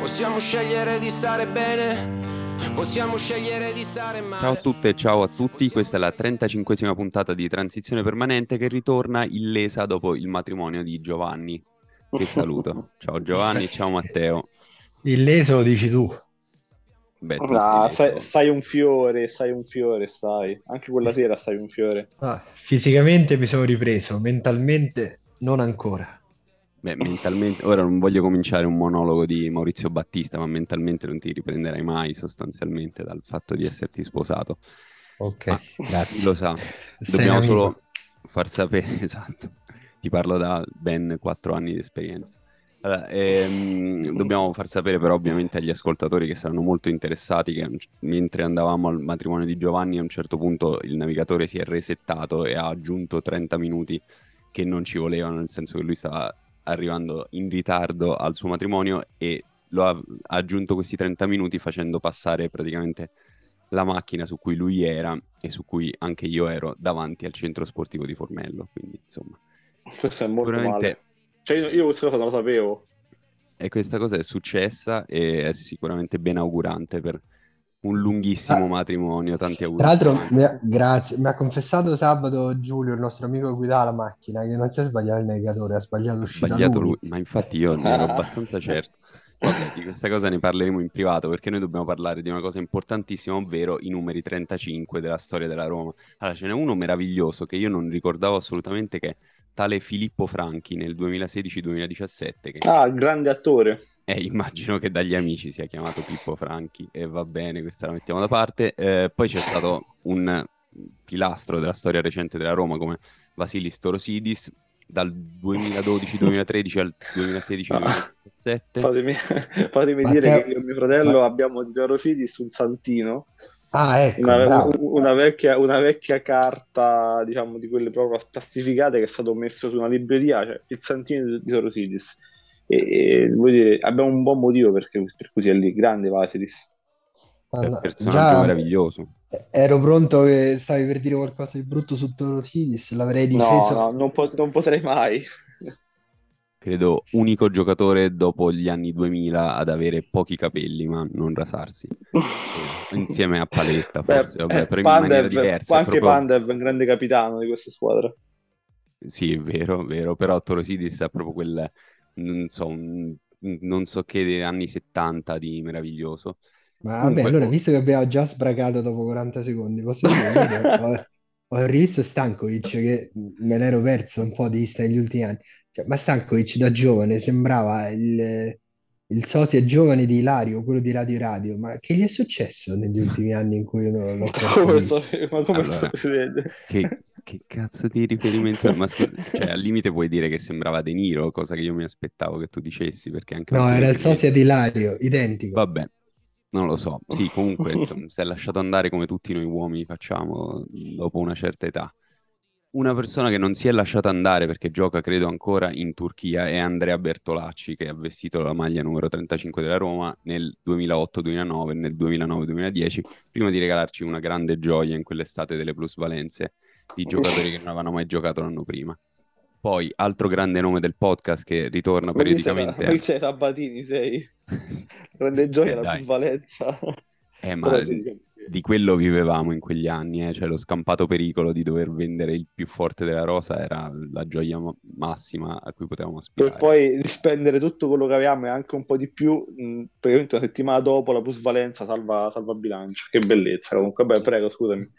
Possiamo scegliere di stare bene Possiamo scegliere di stare male. Ciao a tutte e ciao a tutti, questa è la 35esima puntata di Transizione Permanente che ritorna illesa dopo il matrimonio di Giovanni. Che saluto. ciao Giovanni, ciao Matteo. Illeso lo dici tu. Beh, tu no, sai, sai, un fiore, sai un fiore, sai. Anche quella sera sai un fiore. Ah, fisicamente mi sono ripreso, mentalmente non ancora. Beh, mentalmente, ora non voglio cominciare un monologo di Maurizio Battista, ma mentalmente non ti riprenderai mai sostanzialmente dal fatto di esserti sposato. Ok, ma grazie. Lo sa, dobbiamo solo far sapere, esatto, ti parlo da ben quattro anni di esperienza. Allora, ehm, dobbiamo far sapere però ovviamente agli ascoltatori che saranno molto interessati che mentre andavamo al matrimonio di Giovanni a un certo punto il navigatore si è resettato e ha aggiunto 30 minuti che non ci volevano, nel senso che lui stava arrivando in ritardo al suo matrimonio e lo ha aggiunto questi 30 minuti facendo passare praticamente la macchina su cui lui era e su cui anche io ero davanti al centro sportivo di Formello. Quindi, insomma, questo è molto sicuramente... male. Cioè, io questa cosa non la sapevo. E questa cosa è successa e è sicuramente ben augurante per un lunghissimo ah, matrimonio, tanti auguri. Tra l'altro, mi ha, grazie, mi ha confessato sabato Giulio, il nostro amico che guidava la macchina, che non si è sbagliato il negatore, ha sbagliato l'uscita sbagliato lui. lui. Ma infatti io ne ero abbastanza certo. Vabbè, di questa cosa ne parleremo in privato perché noi dobbiamo parlare di una cosa importantissima, ovvero i numeri 35 della storia della Roma. Allora, ce n'è uno meraviglioso che io non ricordavo assolutamente che tale Filippo Franchi nel 2016-2017. Che... Ah, grande attore. Eh, immagino che dagli amici sia chiamato Pippo Franchi e va bene, questa la mettiamo da parte. Eh, poi c'è stato un pilastro della storia recente della Roma come Vasilis Torosidis dal 2012-2013 al 2016-2017. Fatemi, fatemi dire che io e mio fratello ma... abbiamo di Torosidis un santino Ah, ecco, una, una, vecchia, una, vecchia, carta, diciamo, di quelle proprio classificate che è stato messo su una libreria, cioè il Santino di Sorosidis. E, e vuol dire, abbiamo un buon motivo perché, per cui sia lì, grande Vasilis. Un personaggio già, meraviglioso. Ero pronto che stavi per dire qualcosa di brutto su Torosidis, l'avrei difeso. No, no, non, po- non potrei mai credo unico giocatore dopo gli anni 2000 ad avere pochi capelli ma non rasarsi. Insieme a Paletta forse, Beh, vabbè, però Pandev, in maniera diversa anche proprio... Pandev è un grande capitano di questa squadra. Sì è vero, vero però Torosidis ha proprio quel non so, un, non so che anni 70 di meraviglioso. Ma vabbè Comunque... allora visto che abbiamo già sbragato dopo 40 secondi posso dire ho rivisto Stankovic che me l'ero perso un po' di vista negli ultimi anni cioè, ma Stankovic da giovane sembrava il, il sosia giovane di Ilario, quello di Radio Radio, ma che gli è successo negli ultimi anni in cui l'ho, l'ho come so, Ma come allora, che, che, cazzo di riferimento? Ma scusa, cioè, al limite puoi dire che sembrava De Niro, cosa che io mi aspettavo che tu dicessi, perché anche... No, era il sosia di Ilario, identico. Vabbè, non lo so. Sì, comunque, insomma, si è lasciato andare come tutti noi uomini facciamo dopo una certa età. Una persona che non si è lasciata andare perché gioca, credo, ancora in Turchia è Andrea Bertolacci, che ha vestito la maglia numero 35 della Roma nel 2008-2009 e nel 2009-2010, prima di regalarci una grande gioia in quell'estate delle plusvalenze di giocatori che non avevano mai giocato l'anno prima. Poi, altro grande nome del podcast che ritorna ma periodicamente. Qui sei Sabatini, sei. grande gioia eh, la plusvalenza. Eh, ma sì, di quello vivevamo in quegli anni, eh? cioè lo scampato pericolo di dover vendere il più forte della rosa era la gioia massima a cui potevamo aspirare. Per poi rispendere tutto quello che avevamo e anche un po' di più, mh, praticamente una settimana dopo la plusvalenza salva, salva bilancio. Che bellezza comunque. Beh, prego, scusami.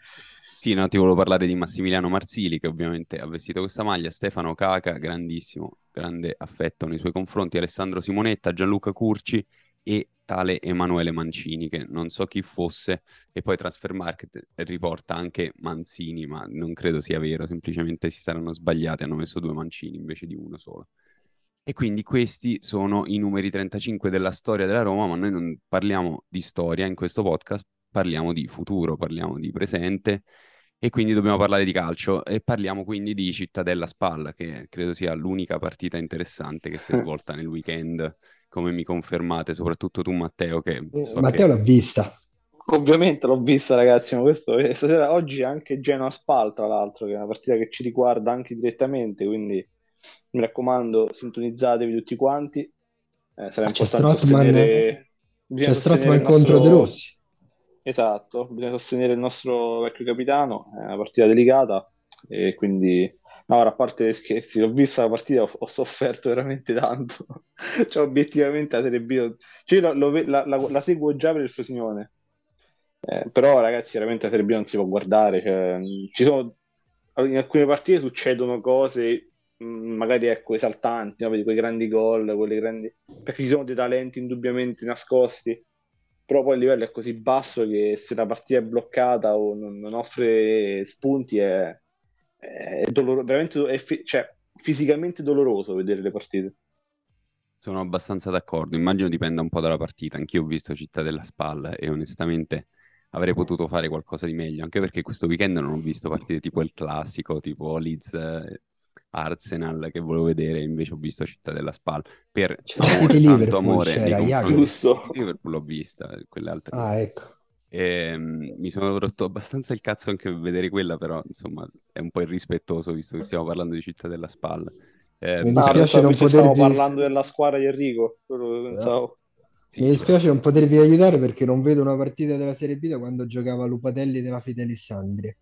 Sì, no, ti volevo parlare di Massimiliano Marzili che ovviamente ha vestito questa maglia, Stefano Caca, grandissimo, grande affetto nei suoi confronti, Alessandro Simonetta, Gianluca Curci e tale Emanuele Mancini, che non so chi fosse, e poi Transfer Market riporta anche Manzini, ma non credo sia vero, semplicemente si saranno sbagliati, hanno messo due Mancini invece di uno solo. E quindi questi sono i numeri 35 della storia della Roma, ma noi non parliamo di storia in questo podcast, parliamo di futuro, parliamo di presente e quindi dobbiamo parlare di calcio e parliamo quindi di Cittadella Spalla, che credo sia l'unica partita interessante che si è svolta nel weekend come mi confermate, soprattutto tu Matteo che... So Matteo che... l'ha vista. Ovviamente l'ho vista, ragazzi, ma questo eh, stasera, oggi anche Genoa Spal, tra l'altro, che è una partita che ci riguarda anche direttamente, quindi mi raccomando, sintonizzatevi tutti quanti. Eh, sarà Ah, c'è importante Strootman, sostenere, bisogna c'è il contro De. Rossi. Esatto, bisogna sostenere il nostro vecchio capitano, è una partita delicata e quindi, no, a parte gli scherzi, l'ho vista la partita, ho, ho sofferto veramente tanto, cioè obiettivamente la Serie B, cioè, io lo- lo la, la- la seguo già per il Frosinone, Eh, però ragazzi veramente la Serie B non si può guardare, cioè, ci sono, in alcune partite succedono cose mh, magari ecco esaltanti, no? Quei grandi gol, quelle grandi... perché ci sono dei talenti indubbiamente nascosti però poi il livello è così basso che se la partita è bloccata o non, non offre spunti è, è doloro- veramente è fi- cioè, fisicamente doloroso vedere le partite. Sono abbastanza d'accordo, immagino dipenda un po' dalla partita, anch'io ho visto Città della Spalla e onestamente avrei potuto fare qualcosa di meglio, anche perché questo weekend non ho visto partite tipo il classico, tipo Leeds eh, Arsenal che volevo vedere, invece ho visto Città della Spalla per C'era amore, tanto Liverpool, amore c'era Jacopo. Giusto. di Liverpool l'ho vista, quelle altre. Ah, ecco. E, mm, mi sono rotto abbastanza il cazzo anche per vedere quella, però insomma è un po' irrispettoso visto che stiamo parlando di Città della Spalla. Eh, Mi No, dispiace non invece stavo potervi- parlando della squadra di Enrico, quello che pensavo. sì, Mi dispiace non potervi aiutare perché non vedo una partita della Serie B da quando giocava Lupatelli della Fidelissandria.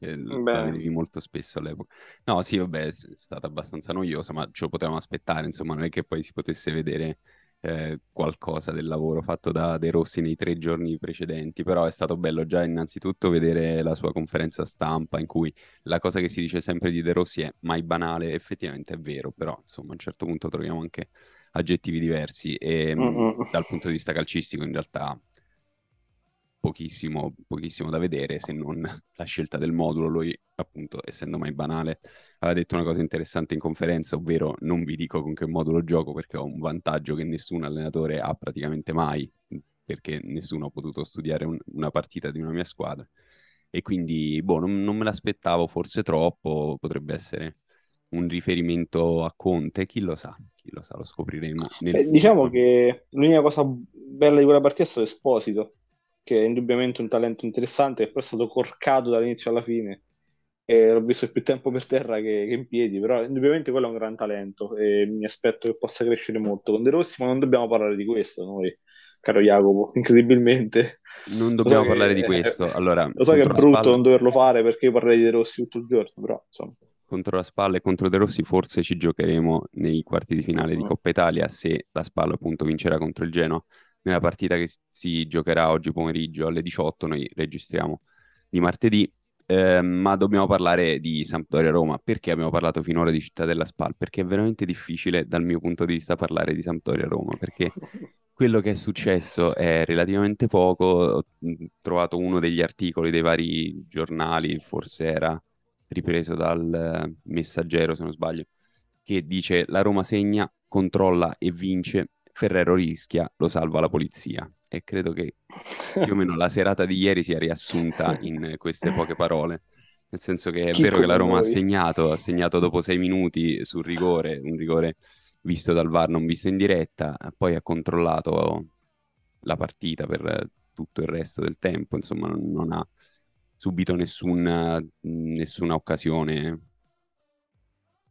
eh, la vedevi molto spesso all'epoca. No, sì, vabbè, è stata abbastanza noiosa, ma ce lo potevamo aspettare, insomma, non è che poi si potesse vedere eh, qualcosa del lavoro fatto da De Rossi nei tre giorni precedenti, però è stato bello già innanzitutto vedere la sua conferenza stampa in cui la cosa che si dice sempre di De Rossi è mai banale, effettivamente è vero, però insomma a un certo punto troviamo anche aggettivi diversi e mh, Mm-mm. dal punto di vista calcistico in realtà pochissimo, pochissimo da vedere se non la scelta del modulo. Lui, appunto, essendo mai banale, aveva detto una cosa interessante in conferenza, ovvero non vi dico con che modulo gioco perché ho un vantaggio che nessun allenatore ha praticamente mai, perché nessuno ha potuto studiare un- una partita di una mia squadra. E quindi, boh, non, non me l'aspettavo forse troppo, potrebbe essere un riferimento a Conte, chi lo sa, chi lo sa, lo scopriremo nel Eh, diciamo che l'unica cosa bella di quella partita è stato Esposito, che è indubbiamente un talento interessante, che poi è stato corcato dall'inizio alla fine. E l'ho visto più tempo per terra che, che in piedi, però indubbiamente quello è un gran talento e mi aspetto che possa crescere molto con De Rossi, ma non dobbiamo parlare di questo noi, caro Jacopo, incredibilmente. Non dobbiamo so parlare che- di questo. Allora, Lo so che è brutto spalla- non doverlo fare perché io parlerei di De Rossi tutto il giorno, però insomma. contro la Spalla e contro De Rossi forse ci giocheremo nei quarti di finale di Mm. Coppa Italia se la Spalla appunto vincerà contro il Genoa nella partita che si giocherà oggi pomeriggio alle 18 noi registriamo di martedì eh, ma dobbiamo parlare di Sampdoria-Roma perché abbiamo parlato finora di Città della Spal perché è veramente difficile dal mio punto di vista parlare di Sampdoria-Roma perché quello che è successo è relativamente poco. Ho trovato uno degli articoli dei vari giornali, forse era ripreso dal eh, Messaggero, se non sbaglio, che dice la Roma segna, controlla e vince, Ferrero rischia, lo salva la polizia. E credo che più o meno la serata di ieri sia riassunta in queste poche parole. Nel senso che è Chi vero che la Roma ha segnato, ha segnato dopo sei minuti sul rigore, un rigore visto dal VAR, non visto in diretta, poi ha controllato la partita per tutto il resto del tempo, insomma non, non ha subito nessuna, nessuna occasione,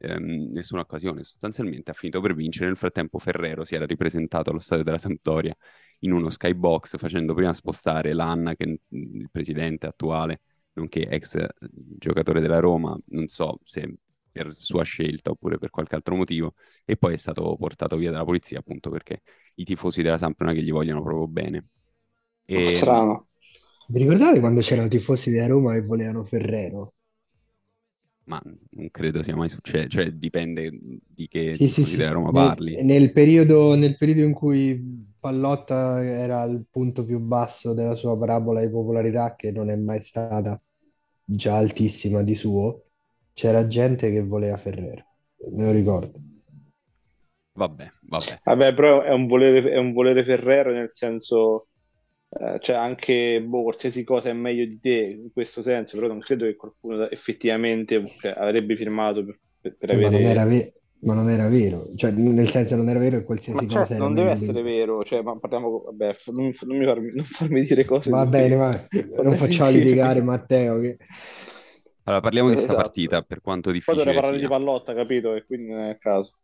ehm, nessuna occasione, sostanzialmente ha finito per vincere, nel frattempo Ferrero si era ripresentato allo stadio della Sampdoria in uno skybox facendo prima spostare l'Anna, che è il presidente attuale, nonché ex eh, giocatore della Roma, non so se per sua scelta oppure per qualche altro motivo, e poi è stato portato via dalla polizia appunto perché i tifosi della Samp non è che gli vogliono proprio bene. E, Strano. Vi ricordate quando c'erano tifosi della Roma che volevano Ferrero? Ma non credo sia mai successo, cioè dipende di che Sì, sì, sì. Roma Nel, parli. nel periodo, nel periodo in cui Pallotta era al punto più basso della sua parabola di popolarità, che non è mai stata già altissima di suo, c'era gente che voleva Ferrero, me lo ricordo. Vabbè, vabbè. Vabbè, però è un volere, è un volere Ferrero nel senso, eh, cioè anche boh, qualsiasi cosa è meglio di te in questo senso, però non credo che qualcuno effettivamente cioè, avrebbe firmato per, per- per Eh, ma non avere... era, ve- Ma non era vero, cioè nel senso non era vero che Ma qualsiasi cosa certo, era non deve essere del... vero, cioè, ma parliamo, vabbè, non, non mi farmi, non farmi dire cose Va di bene, ma non facciamo litigare Matteo, che... Allora, parliamo di sta Esatto. partita, per quanto Poi dovrei difficile parlare di sia. pallotta, capito? E quindi non è il caso.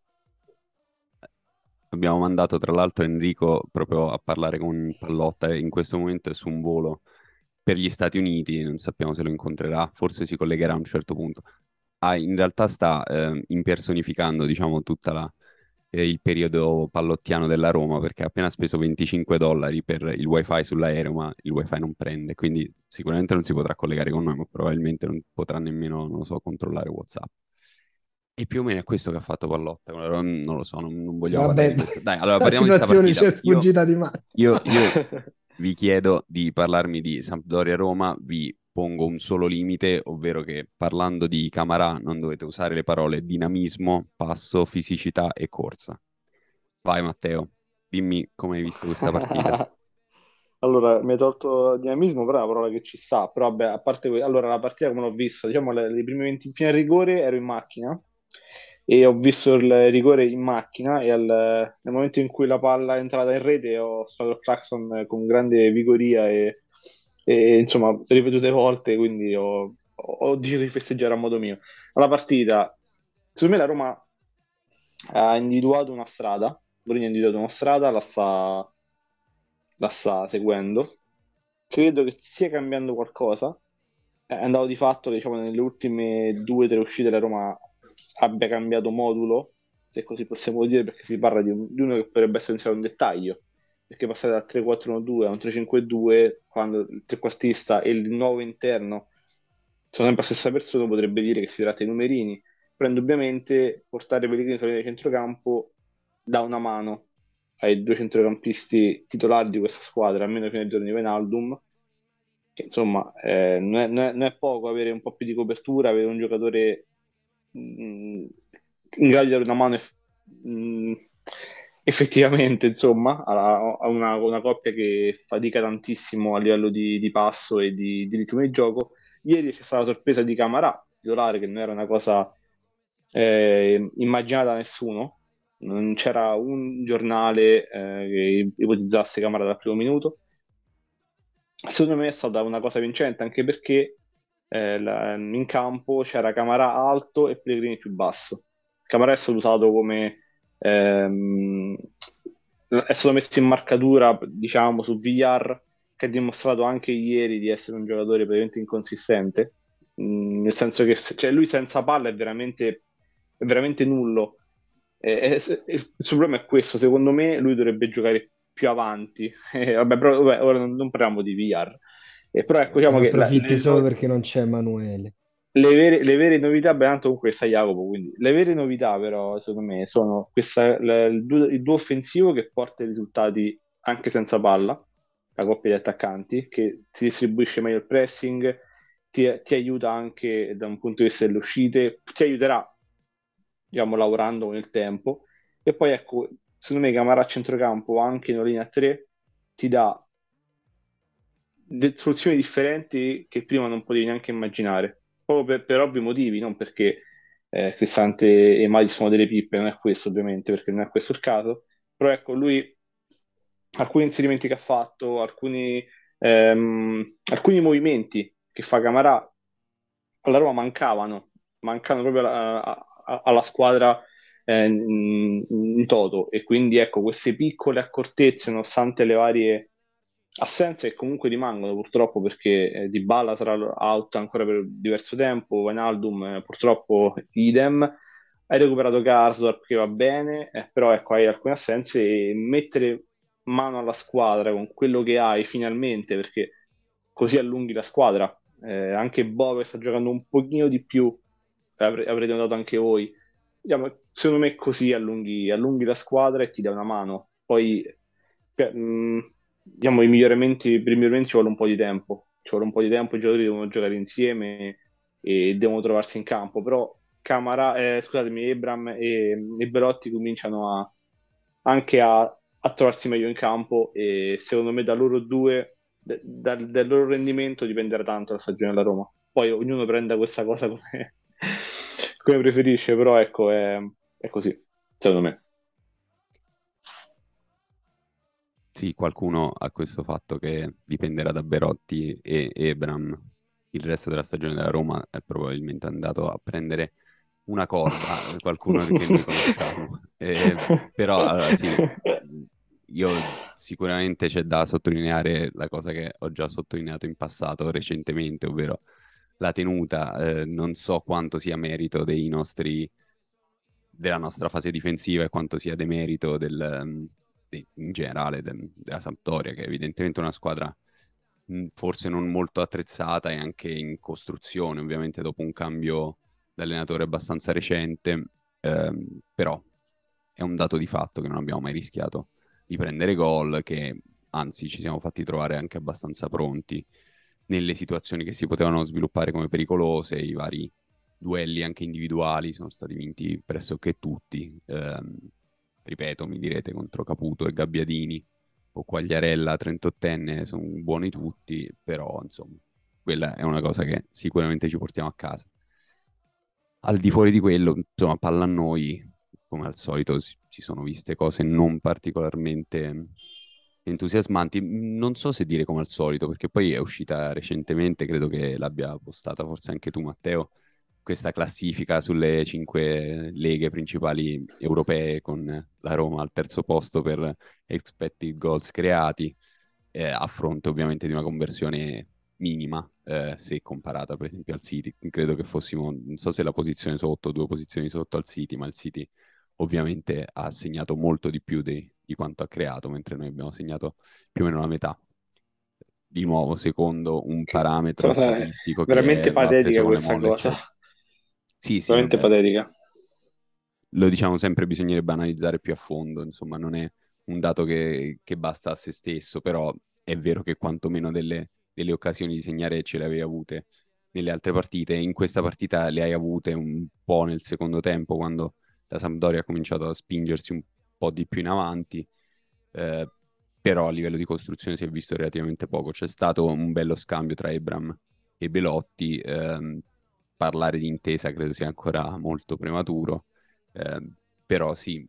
Abbiamo mandato tra l'altro Enrico proprio a parlare con Pallotta in questo momento è su un volo per gli Stati Uniti, non sappiamo se lo incontrerà, forse si collegherà a un certo punto. Ah, in realtà sta eh, impersonificando, diciamo, tutta la, eh, il periodo pallottiano della Roma perché ha appena speso 25 dollari per il wifi sull'aereo, ma il wifi non prende, quindi sicuramente non si potrà collegare con noi, ma probabilmente non potrà nemmeno, non lo so, controllare WhatsApp. E più o meno è questo che ha fatto Pallotta, allora, non lo so, non, non vogliamo parlare Vabbè, di. Dai, allora parliamo di sta situazione ci partita. è Io, sfuggita di mano. io, io vi chiedo di parlarmi di Sampdoria-Roma, vi pongo un solo limite, ovvero che parlando di Camarà non dovete usare le parole dinamismo, passo, fisicità e corsa. Vai Matteo, dimmi come hai visto questa partita. Allora, mi hai tolto dinamismo, però è una parola che ci sta. Però, vabbè, a parte que- allora, la partita come l'ho vista, diciamo, le, le prime 20 fino al rigore ero in macchina e ho visto il rigore in macchina e al- nel momento in cui la palla è entrata in rete ho suonato il clacson con grande vigoria e, e, insomma, ripetute volte, quindi ho, ho deciso di festeggiare a modo mio. La partita, secondo me la Roma ha individuato una strada, Mourinho ha individuato una strada, la sta, la sta seguendo. Credo che stia cambiando qualcosa. È andato di fatto che diciamo, nelle ultime due o tre uscite la Roma abbia cambiato modulo, se così possiamo dire, perché si parla di, un- di uno che potrebbe essere considerato un dettaglio, perché passare da 3-4-1-2 a un 3-5-2, quando il trequartista e il nuovo interno sono sempre la stessa persona, potrebbe dire che si tratta di numerini, però indubbiamente portare Pellegrini sulla linea di centrocampo dà una mano ai due centrocampisti titolari di questa squadra, almeno fino ai giorni di Wijnaldum, che insomma eh, non è, non è- non è poco avere un po' più di copertura, avere un giocatore in grado di dare una mano eff- mh, effettivamente, insomma, a, a una, una coppia che fatica tantissimo a livello di, di passo e di, di ritmo di gioco. Ieri c'è stata la sorpresa di Camarà, titolare, che non era una cosa eh, immaginata da nessuno. Non c'era un giornale eh, che ipotizzasse Camarà dal primo minuto. Secondo me è stata una cosa vincente anche perché eh, la- in campo c'era Camarà alto e Pellegrini più basso. Camarà è stato usato come ehm, è stato messo in marcatura, diciamo, su Villar, che ha dimostrato anche ieri di essere un giocatore praticamente inconsistente, Mm, nel senso che se- cioè, lui senza palla è veramente, è veramente nullo. E- e se- e il suo problema è questo, secondo me lui dovrebbe giocare più avanti. Eh, vabbè, però, vabbè, ora non, non parliamo di Villar. Eh, però ecco, diciamo che la- approfitti le, solo perché non c'è Emanuele. le vere, le vere novità, beh, tanto comunque sta Jacopo, quindi le vere novità però secondo me sono questa, la- il, duo, il duo offensivo che porta i risultati anche senza palla, la coppia di attaccanti, che si distribuisce meglio il pressing, ti, ti aiuta anche da un punto di vista delle uscite, ti aiuterà, diciamo, lavorando nel tempo. E poi ecco, secondo me Camara a centrocampo, anche in linea 3, ti dà soluzioni differenti che prima non potevi neanche immaginare. Proprio per, per ovvi motivi, non perché eh, Cristante e Maggi sono delle pippe, non è questo ovviamente, perché non è questo il caso, però ecco, lui alcuni inserimenti che ha fatto, alcuni, ehm, alcuni movimenti che fa Camarà alla Roma mancavano, mancavano proprio alla, a- alla squadra eh, in, in toto. E quindi ecco queste piccole accortezze nonostante le varie assenze che comunque rimangono purtroppo perché eh, Dybala sarà out ancora per diverso tempo, Wijnaldum eh, purtroppo idem, hai recuperato Karsdorp che va bene, eh, però ecco hai alcune assenze e mettere mano alla squadra con quello che hai finalmente perché così allunghi la squadra. Eh, anche Bove sta giocando un pochino di più, avre- avrete notato anche voi. Diciamo, secondo me così allunghi, allunghi la squadra e ti dà una mano. Poi, per- mh, diciamo, i miglioramenti, per i miglioramenti ci vuole un po' di tempo. Ci vuole un po' di tempo, i giocatori devono giocare insieme e devono trovarsi in campo. Però Camara, eh, scusatemi, Ebram e, e Belotti cominciano a, anche a, a trovarsi meglio in campo e secondo me da loro due dal, dal loro rendimento dipenderà tanto la stagione della Roma. Poi ognuno prenda questa cosa come, come preferisce, però ecco, è, è così, secondo me. Sì, qualcuno ha questo fatto che dipenderà da Berotti e Ebram. Il resto della stagione della Roma è probabilmente andato a prendere una corda, qualcuno che noi conosciamo. Eh, però, allora, sì, io sicuramente c'è da sottolineare la cosa che ho già sottolineato in passato recentemente, ovvero la tenuta. Eh, non so quanto sia merito dei nostri della nostra fase difensiva e quanto sia demerito del, in generale de, della Sampdoria, che è evidentemente una squadra forse non molto attrezzata e anche in costruzione, ovviamente dopo un cambio d'allenatore abbastanza recente, ehm, però è un dato di fatto che non abbiamo mai rischiato di prendere gol, che anzi ci siamo fatti trovare anche abbastanza pronti nelle situazioni che si potevano sviluppare come pericolose, i vari duelli anche individuali sono stati vinti pressoché tutti. Eh, ripeto, mi direte contro Caputo e Gabbiadini o Quagliarella, 38enne, sono buoni tutti, però insomma, quella è una cosa che sicuramente ci portiamo a casa. Al di fuori di quello, insomma, palla a noi, come al solito, si sono viste cose non particolarmente entusiasmanti. Non so se dire come al solito, perché poi è uscita recentemente, credo che l'abbia postata forse anche tu, Matteo, questa classifica sulle cinque leghe principali europee con la Roma al terzo posto per expected goals creati, eh, a fronte ovviamente di una conversione minima eh, se comparata per esempio al City. Credo che fossimo, non so se la posizione sotto, due posizioni sotto al City, ma il City ovviamente ha segnato molto di più di, di quanto ha creato, mentre noi abbiamo segnato più o meno la metà. Di nuovo secondo un parametro statistico veramente patetica questa cosa sì, sì, veramente vabbè. patetica. Lo diciamo sempre, bisognerebbe analizzare più a fondo, insomma, non è un dato che, che basta a se stesso, però è vero che quantomeno delle, delle occasioni di segnare ce le avevi avute nelle altre partite. In questa partita le hai avute un po' nel secondo tempo, quando la Sampdoria ha cominciato a spingersi un po' di più in avanti, eh, però a livello di costruzione si è visto relativamente poco. C'è stato un bello scambio tra Ebram e Belotti, ehm, parlare di intesa credo sia ancora molto prematuro, eh, però sì,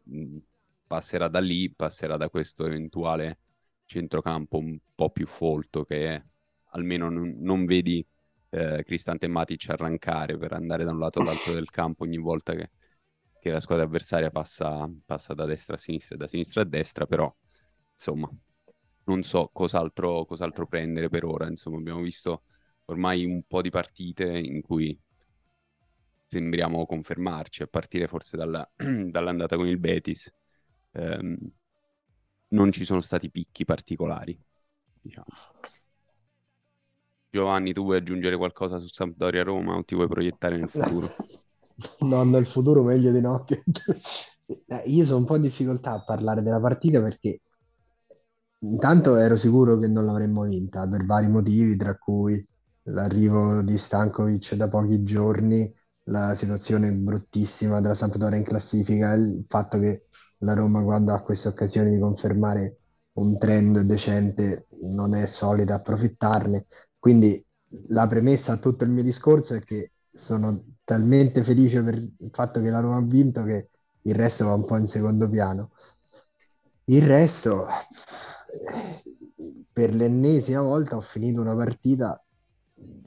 passerà da lì, passerà da questo eventuale centrocampo un po' più folto che almeno non, non vedi eh, Cristante e Matic arrancare per andare da un lato all'altro del campo ogni volta che, che la squadra avversaria passa, passa, da destra a sinistra e da sinistra a destra, però insomma non so cos'altro, cos'altro prendere per ora, insomma abbiamo visto ormai un po' di partite in cui sembriamo confermarci, a partire forse dalla, dall'andata con il Betis. Ehm, non ci sono stati picchi particolari, diciamo. Giovanni, tu vuoi aggiungere qualcosa su Sampdoria Roma o ti vuoi proiettare nel futuro? No, nel futuro meglio di no. Eh, io sono un po' in difficoltà a parlare della partita perché intanto ero sicuro che non l'avremmo vinta per vari motivi, tra cui l'arrivo di Stankovic da pochi giorni, la situazione bruttissima della Sampdoria in classifica, il fatto che la Roma quando ha queste occasioni di confermare un trend decente non è solida approfittarne. Quindi la premessa a tutto il mio discorso è che sono talmente felice per il fatto che la Roma ha vinto che il resto va un po' in secondo piano. Il resto, per l'ennesima volta ho finito una partita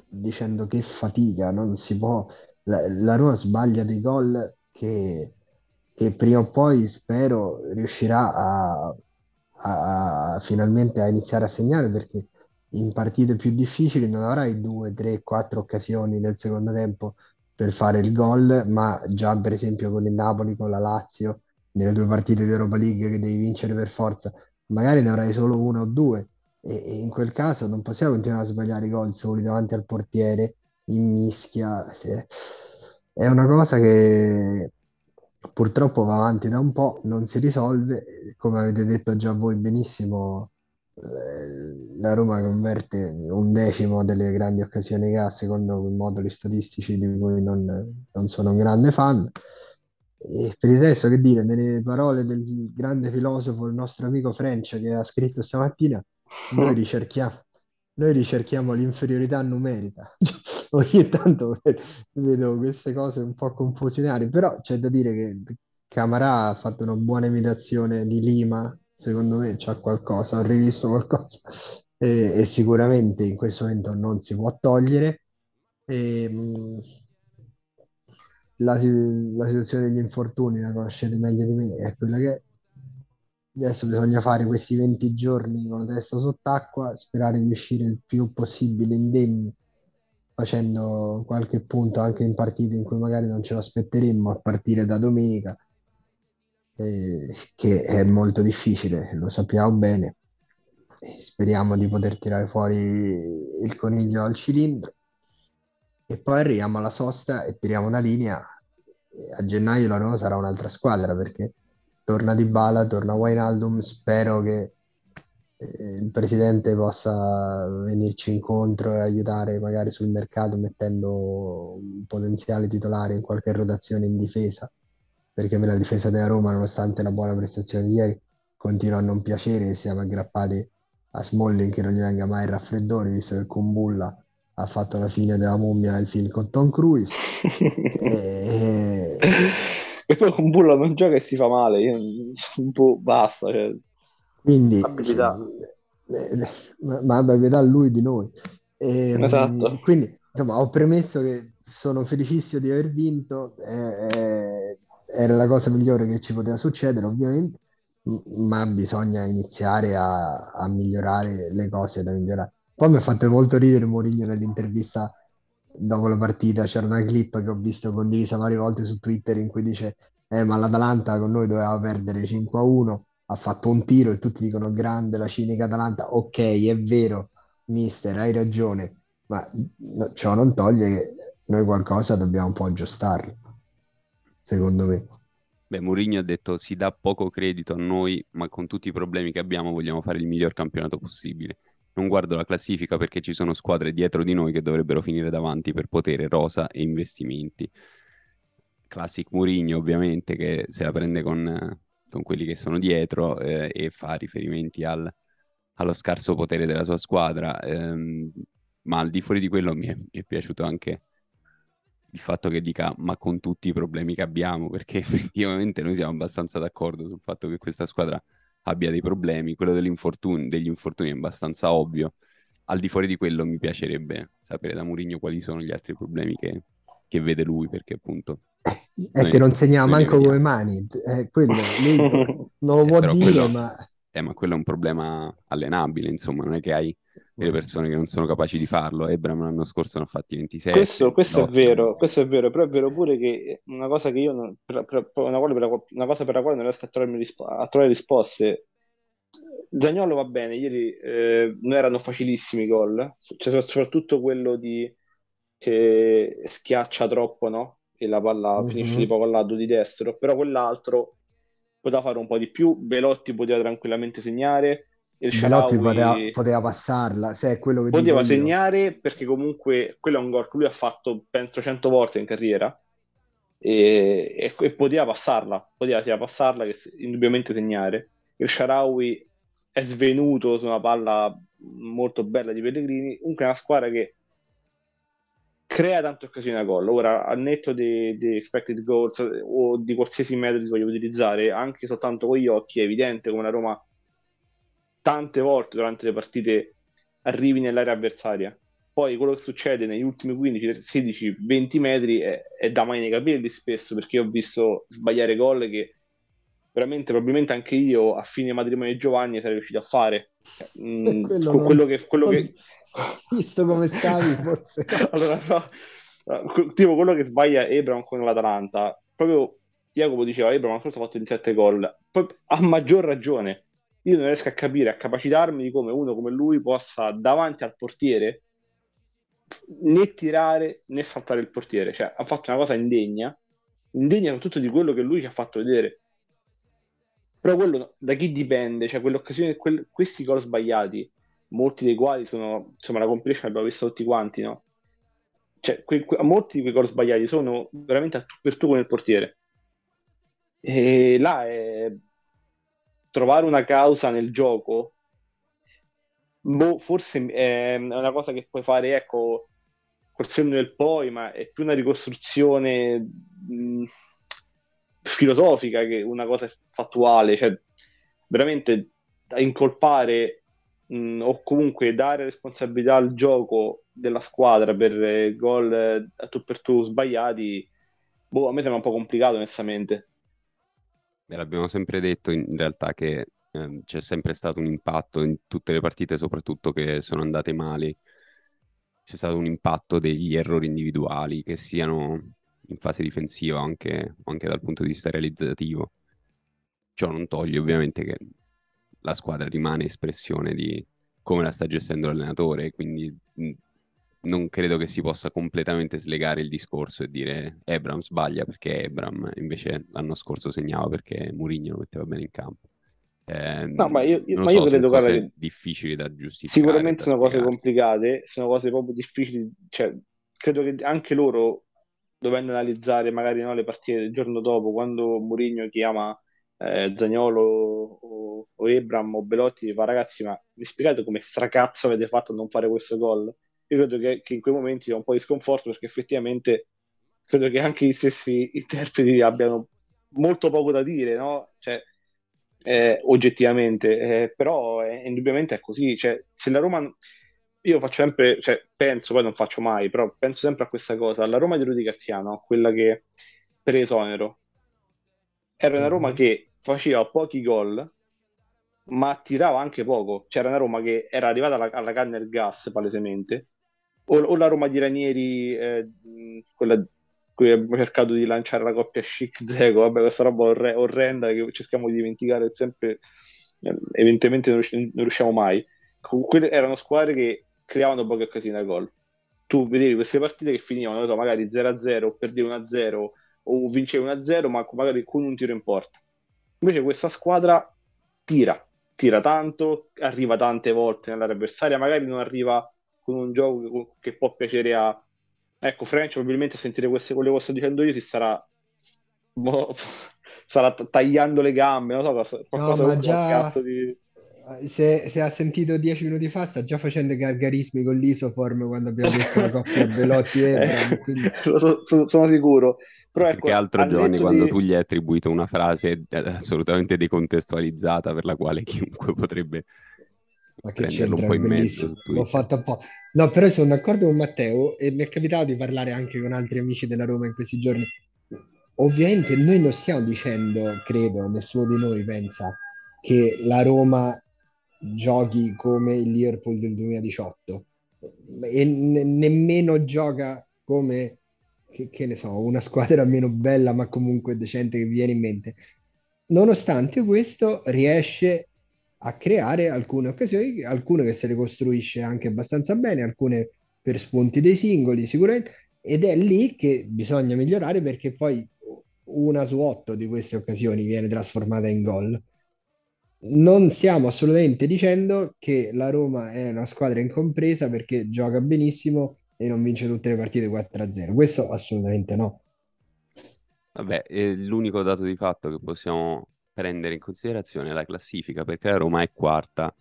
dicendo che fatica, non si può la, la Roma sbaglia dei gol che, che prima o poi spero riuscirà a, a, a finalmente a iniziare a segnare perché in partite più difficili non avrai due, tre, quattro occasioni nel secondo tempo per fare il gol, ma già per esempio con il Napoli, con la Lazio, nelle due partite di Europa League che devi vincere per forza, magari ne avrai solo una o due. E, e in quel caso non possiamo continuare a sbagliare i gol soli davanti al portiere in mischia. È una cosa che purtroppo va avanti da un po', non si risolve. Come avete detto già voi benissimo, eh, la Roma converte un decimo delle grandi occasioni che ha, secondo i moduli statistici di cui non, non sono un grande fan. E per il resto, che dire, nelle parole del grande filosofo, il nostro amico French, che ha scritto stamattina, noi ricerchiamo, noi ricerchiamo l'inferiorità numerica. Ogni tanto vedo queste cose un po' confusionarie, però c'è da dire che Camarà ha fatto una buona imitazione di Lima, secondo me c'ha qualcosa, ho rivisto qualcosa e, e sicuramente in questo momento non si può togliere. E, mh, la, la situazione degli infortuni la conoscete meglio di me, è quella che. Adesso bisogna fare questi 20 giorni con la testa sott'acqua, sperare di uscire il più possibile indenni, facendo qualche punto anche in partite in cui magari non ce lo aspetteremmo a partire da domenica, eh, che è molto difficile, lo sappiamo bene. Speriamo di poter tirare fuori il coniglio al cilindro. E poi arriviamo alla sosta e tiriamo una linea. A gennaio la Roma sarà un'altra squadra perché torna Dybala, torna Wijnaldum, spero che il presidente possa venirci incontro e aiutare magari sul mercato mettendo un potenziale titolare in qualche rotazione in difesa, perché me la difesa della Roma, nonostante la buona prestazione di ieri, continua a non piacere e siamo aggrappati a Smalling che non gli venga mai il raffreddore, visto che con Bulla ha fatto la fine della mummia il film con Tom Cruise. e... e poi con Bulla non gioca e si fa male, io un po' basta. Cioè. Quindi, abilità. Ma, ma abilità lui di noi. E, ehm, esatto. Quindi, insomma, ho premesso che sono felicissimo di aver vinto, eh, era la cosa migliore che ci poteva succedere, ovviamente, ma bisogna iniziare a, a migliorare le cose da migliorare. Poi mi ha fatto molto ridere Mourinho nell'intervista dopo la partita, c'era una clip che ho visto condivisa varie volte su Twitter in cui dice eh, ma l'Atalanta con noi doveva perdere 5 a 1 ha fatto un tiro e tutti dicono grande la cinica Atalanta, ok, è vero, mister, hai ragione, ma ciò non toglie che noi qualcosa dobbiamo un po' aggiustarlo, secondo me. Beh, Mourinho ha detto si dà poco credito a noi, ma con tutti i problemi che abbiamo vogliamo fare il miglior campionato possibile. Non guardo la classifica perché ci sono squadre dietro di noi che dovrebbero finire davanti per potere, rosa e investimenti. Classic Mourinho, ovviamente, che se la prende con, con quelli che sono dietro eh, e fa riferimenti al, allo scarso potere della sua squadra. Ehm, ma al di fuori di quello mi è, mi è, piaciuto anche il fatto che dica ma con tutti i problemi che abbiamo, perché effettivamente noi siamo abbastanza d'accordo sul fatto che questa squadra abbia dei problemi, quello degli infortuni, è abbastanza ovvio. Al di fuori di quello mi piacerebbe sapere da Mourinho quali sono gli altri problemi che, che vede lui, perché appunto è che non segnava manco come mani, eh, quello, non lo può eh, dire, quello, ma... Eh, ma quello è un problema allenabile, insomma, non è che hai delle persone che non sono capaci di farlo. Ebram l'anno scorso ne ha fatti 26. Questo, questo è vero, questo è vero, però è vero pure che una cosa che io non, per, per, una, per la, una, cosa per la quale non riesco a rispo- a trovare risposte. Zagnolo va bene, ieri eh, non erano facilissimi i gol, cioè, soprattutto quello di che schiaccia troppo, no? e la palla mm-hmm. finisce di poco al lato di destro, però quell'altro poteva fare un po' di più, Belotti poteva tranquillamente segnare, il Belotti poteva, poteva, passarla, se è quello che poteva segnare perché comunque quello è un gol che lui ha fatto penso 100 volte in carriera e, e, e poteva passarla, poteva sia passarla che indubbiamente segnare. Il Sharawi è svenuto su una palla molto bella di Pellegrini, comunque è una squadra che crea tante occasioni a gol. Ora, al netto di, di expected goals o di qualsiasi metodo voglio utilizzare, anche soltanto con gli occhi, è evidente come la Roma tante volte durante le partite arrivi nell'area avversaria. Poi quello che succede negli ultimi 15, 16, 20 metri è, è da mai nei capelli spesso, perché ho visto sbagliare gol che veramente probabilmente anche io a fine matrimonio di Giovanni sarei riuscito a fare. Mm, quello, quello, non... che, quello che visto come stavi forse. Allora no, tipo quello che sbaglia Ebram con l'Atalanta proprio Jacopo diceva Ebram ha fatto 27 gol poi ha maggior ragione. Io non riesco a capire a capacitarmi di come uno come lui possa davanti al portiere né tirare né saltare il portiere. Cioè ha fatto una cosa indegna indegna soprattutto di quello che lui ci ha fatto vedere. Però quello da chi dipende? Cioè quell'occasione quel, questi gol sbagliati molti dei quali sono, insomma, la compilation l'abbiamo vista tutti quanti, no? Cioè, que- que- molti di quei gol sbagliati sono veramente a tu per tu con il portiere. E là è trovare una causa nel gioco, boh, forse è una cosa che puoi fare, ecco, col senno del poi, ma è più una ricostruzione mh, filosofica che una cosa fattuale, cioè veramente incolpare mh, o comunque dare responsabilità al gioco della squadra per eh, gol eh, a tu per tu sbagliati, boh, a me sembra un po' complicato onestamente. Beh, l'abbiamo sempre detto in realtà che eh, c'è sempre stato un impatto in tutte le partite, soprattutto che sono andate male. C'è stato un impatto degli errori individuali, che siano in fase difensiva anche, anche dal punto di vista realizzativo. Ciò non toglie ovviamente che la squadra rimane espressione di come la sta gestendo l'allenatore, quindi non credo che si possa completamente slegare il discorso e dire Ebram sbaglia perché Ebram invece l'anno scorso segnava perché Mourinho lo metteva bene in campo. Eh, no, ma io, io, ma so, io credo cose che difficili da giustificare. Sicuramente sono cose complicate, sono cose proprio difficili. Cioè, credo che anche loro, dovendo analizzare magari no, le partite del giorno dopo, quando Mourinho chiama eh, Zagnolo o, o Ebram o Belotti, fa ragazzi, ma mi spiegate come stracazzo avete fatto a non fare questo gol? Io credo che, che in quei momenti ho un po' di sconforto perché effettivamente credo che anche gli stessi interpreti abbiano molto poco da dire, no? Cioè, eh, oggettivamente, eh, però eh, indubbiamente è così. Cioè, se la Roma, io faccio sempre, cioè, penso, poi non faccio mai, però penso sempre a questa cosa. La Roma di Rudy Garziano, quella che per esonero, era una Roma mm-hmm. che faceva pochi gol, ma tirava anche poco. C'era una Roma che era arrivata alla, alla canna del gas, palesemente, o, o, la Roma di Ranieri, eh, quella cui abbiamo cercato di lanciare la coppia Chic-Zego, vabbè questa roba orre- orrenda che cerchiamo di dimenticare sempre, eh, evidentemente non, riusci- non, riusciamo mai. Quelle erano squadre che creavano poche occasioni da gol. Tu vedevi queste partite che finivano magari 0-0 o perdevi 1-0 o vincevi 1-0 ma magari con un tiro in porta. Invece questa squadra tira, tira tanto, arriva tante volte nell'area avversaria, magari non arriva con un gioco che può piacere a Ecco, French probabilmente a sentire queste, quello che sto dicendo io si sarà, boh, sarà tagliando le gambe, non so, qualcosa no, ma già... di... Se, se, ha sentito dieci minuti fa sta già facendo gargarismi con l'isoform quando abbiamo detto la coppia Belotti e Ebram, quindi... sono, sono sicuro però ecco, che altro Giovanni di... quando tu gli hai attribuito una frase assolutamente decontestualizzata per la quale chiunque potrebbe ma che c'entra, un po' in mezzo. L'ho fatto un po'. No, però sono d'accordo con Matteo e mi è capitato di parlare anche con altri amici della Roma in questi giorni. Ovviamente noi non stiamo dicendo, credo, nessuno di noi pensa che la Roma giochi come il Liverpool del 2018 e ne- nemmeno gioca come, che, che ne so, una squadra meno bella ma comunque decente che viene in mente. Nonostante questo riesce a creare alcune occasioni, alcune che se le costruisce anche abbastanza bene, alcune per spunti dei singoli sicuramente, ed è lì che bisogna migliorare perché poi una su otto di queste occasioni viene trasformata in gol. Non stiamo assolutamente dicendo che la Roma è una squadra incompresa perché gioca benissimo e non vince tutte le partite 4-0. Questo assolutamente no. Vabbè, l'unico dato di fatto che possiamo prendere in considerazione la classifica perché la Roma è quarta,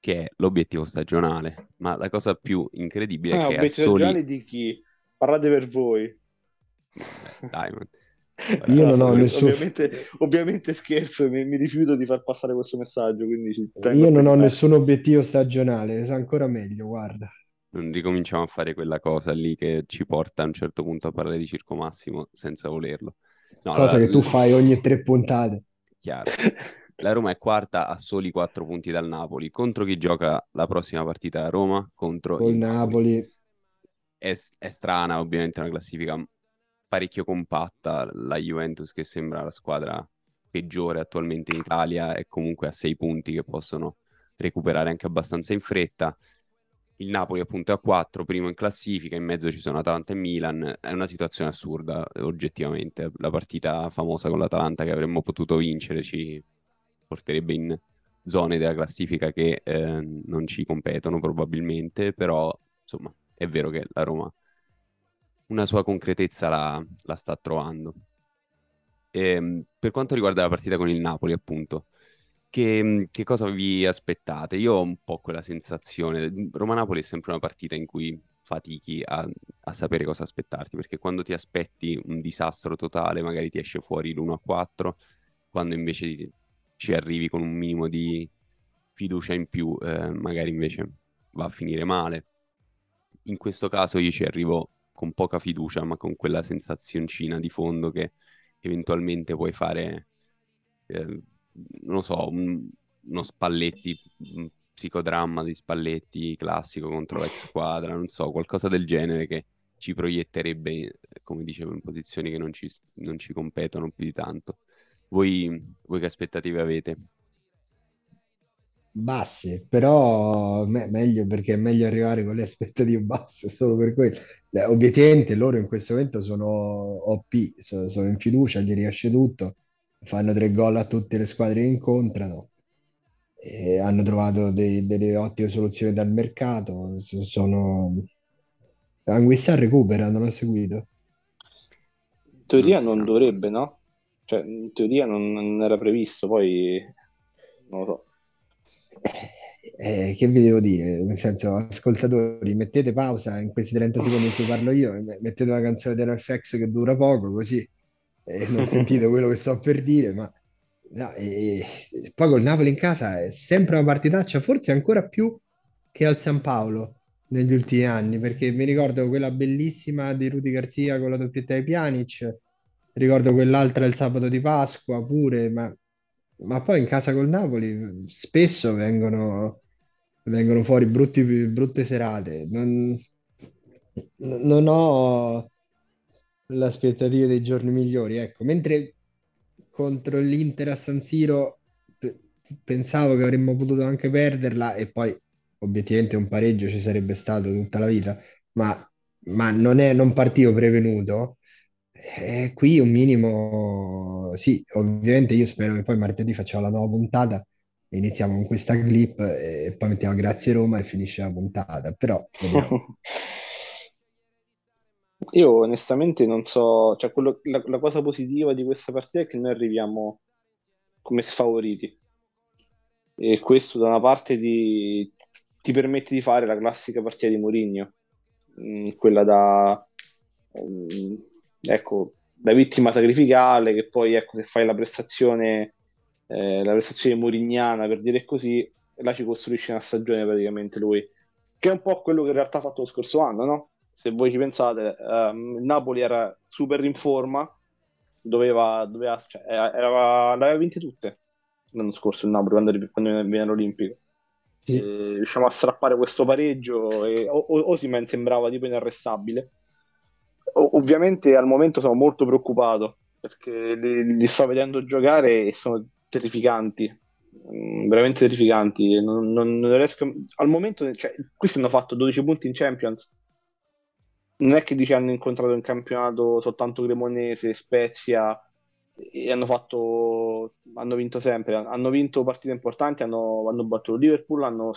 che è l'obiettivo stagionale. Ma la cosa più incredibile ah, è che a soli... di chi? Parlate per voi. Dai, Io non ho nessun... Ovviamente, ovviamente scherzo, mi, mi, rifiuto di far passare questo messaggio. Quindi Io non ho nessun obiettivo stagionale, è ancora meglio, guarda. Non ricominciamo a fare quella cosa lì che ci porta a un certo punto a parlare di Circo Massimo senza volerlo. No, cosa la... che tu fai ogni tre puntate chiaro. La Roma è quarta a soli quattro punti dal Napoli. Contro chi gioca la prossima partita la Roma? Contro il Napoli. Napoli. È, è, strana, ovviamente, una classifica parecchio compatta. La Juventus, che sembra la squadra peggiore attualmente in Italia, è comunque a sei punti che possono recuperare anche abbastanza in fretta il Napoli appunto è a 4, primo in classifica, in mezzo ci sono Atalanta e Milan, è una situazione assurda oggettivamente, la partita famosa con l'Atalanta che avremmo potuto vincere ci porterebbe in zone della classifica che eh, non ci competono probabilmente, però insomma è vero che la Roma una sua concretezza la, la sta trovando. E, ehm, per quanto riguarda la partita con il Napoli appunto, che, che cosa vi aspettate? Io ho un po' quella sensazione. Roma-Napoli è sempre una partita in cui fatichi a, a sapere cosa aspettarti, perché quando ti aspetti un disastro totale, magari ti esce fuori l'1-4, quando invece ci arrivi con un minimo di fiducia in più, eh, magari invece va a finire male. In questo caso io ci arrivo con poca fiducia, ma con quella sensazioncina di fondo che eventualmente puoi fare, eh, non lo so, un, uno Spalletti, un psicodramma di Spalletti classico contro l'ex squadra, non so, qualcosa del genere che ci proietterebbe, come dicevo, in posizioni che non ci, non ci competono più di tanto. Voi, voi che aspettative avete? Basse, però me- meglio perché è meglio arrivare con le aspettative basse, solo per quello. Beh, obiettivamente loro in questo momento sono OP, sono, sono in fiducia, gli riesce tutto, fanno tre gol a tutte le squadre che incontrano, e hanno trovato dei- delle ottime soluzioni dal mercato, sono... Anguissa recupera, non l'ho seguito. In teoria Non non dovrebbe, no? Cioè, in teoria non, non era previsto, poi non lo so. Eh, che vi devo dire? Nel senso, ascoltatori, mettete pausa in questi 30 secondi in cui parlo io, me- mettete una canzone di NFX che dura poco, così eh, non sentite quello che sto per dire, ma no, e- e poi col Napoli in casa è sempre una partitaccia, forse ancora più che al San Paolo negli ultimi anni, perché mi ricordo quella bellissima di Rudy Garcia con la doppietta di Pjanic, ricordo quell'altra il sabato di Pasqua pure, ma, ma poi in casa col Napoli spesso vengono, vengono fuori brutti- brutte serate. Non, non ho le aspettative dei giorni migliori, ecco. Mentre contro l'Inter a San Siro pe- pensavo che avremmo potuto anche perderla e poi obiettivamente un pareggio ci sarebbe stato tutta la vita, ma, ma non è, non partivo prevenuto. Eh, qui un minimo, sì, ovviamente io spero che poi martedì facciamo la nuova puntata e iniziamo con questa clip e poi mettiamo Grazie Roma e finisce la puntata, però. Io onestamente non so, cioè quello- la, la cosa positiva di questa partita è che noi arriviamo come sfavoriti e questo da una parte ti, ti permette di fare la classica partita di Mourinho, mm, quella da, mm, ecco, da vittima sacrificale che poi ecco, se fai la prestazione, eh, la prestazione mourignana per dire così, là ci costruisce una stagione praticamente lui, che è un po' quello che in realtà ha fatto lo scorso anno, no? Se voi ci pensate, il Napoli era super in forma, doveva, doveva, cioè, era, era- le aveva vinte tutte l'anno scorso il Napoli quando, quando viene all'Olimpico. Sì. E riusciamo a strappare questo pareggio e o- o- Osimhen sembrava tipo inarrestabile. Ovviamente al momento sono molto preoccupato perché li, li sto vedendo giocare e sono terrificanti, Mm, veramente terrificanti. Non, non- non riesco... Al momento, cioè, questi hanno fatto 12 punti in Champions. Non è che dici hanno incontrato in campionato soltanto Cremonese, Spezia e hanno fatto hanno vinto sempre, hanno vinto partite importanti, hanno, hanno battuto Liverpool, hanno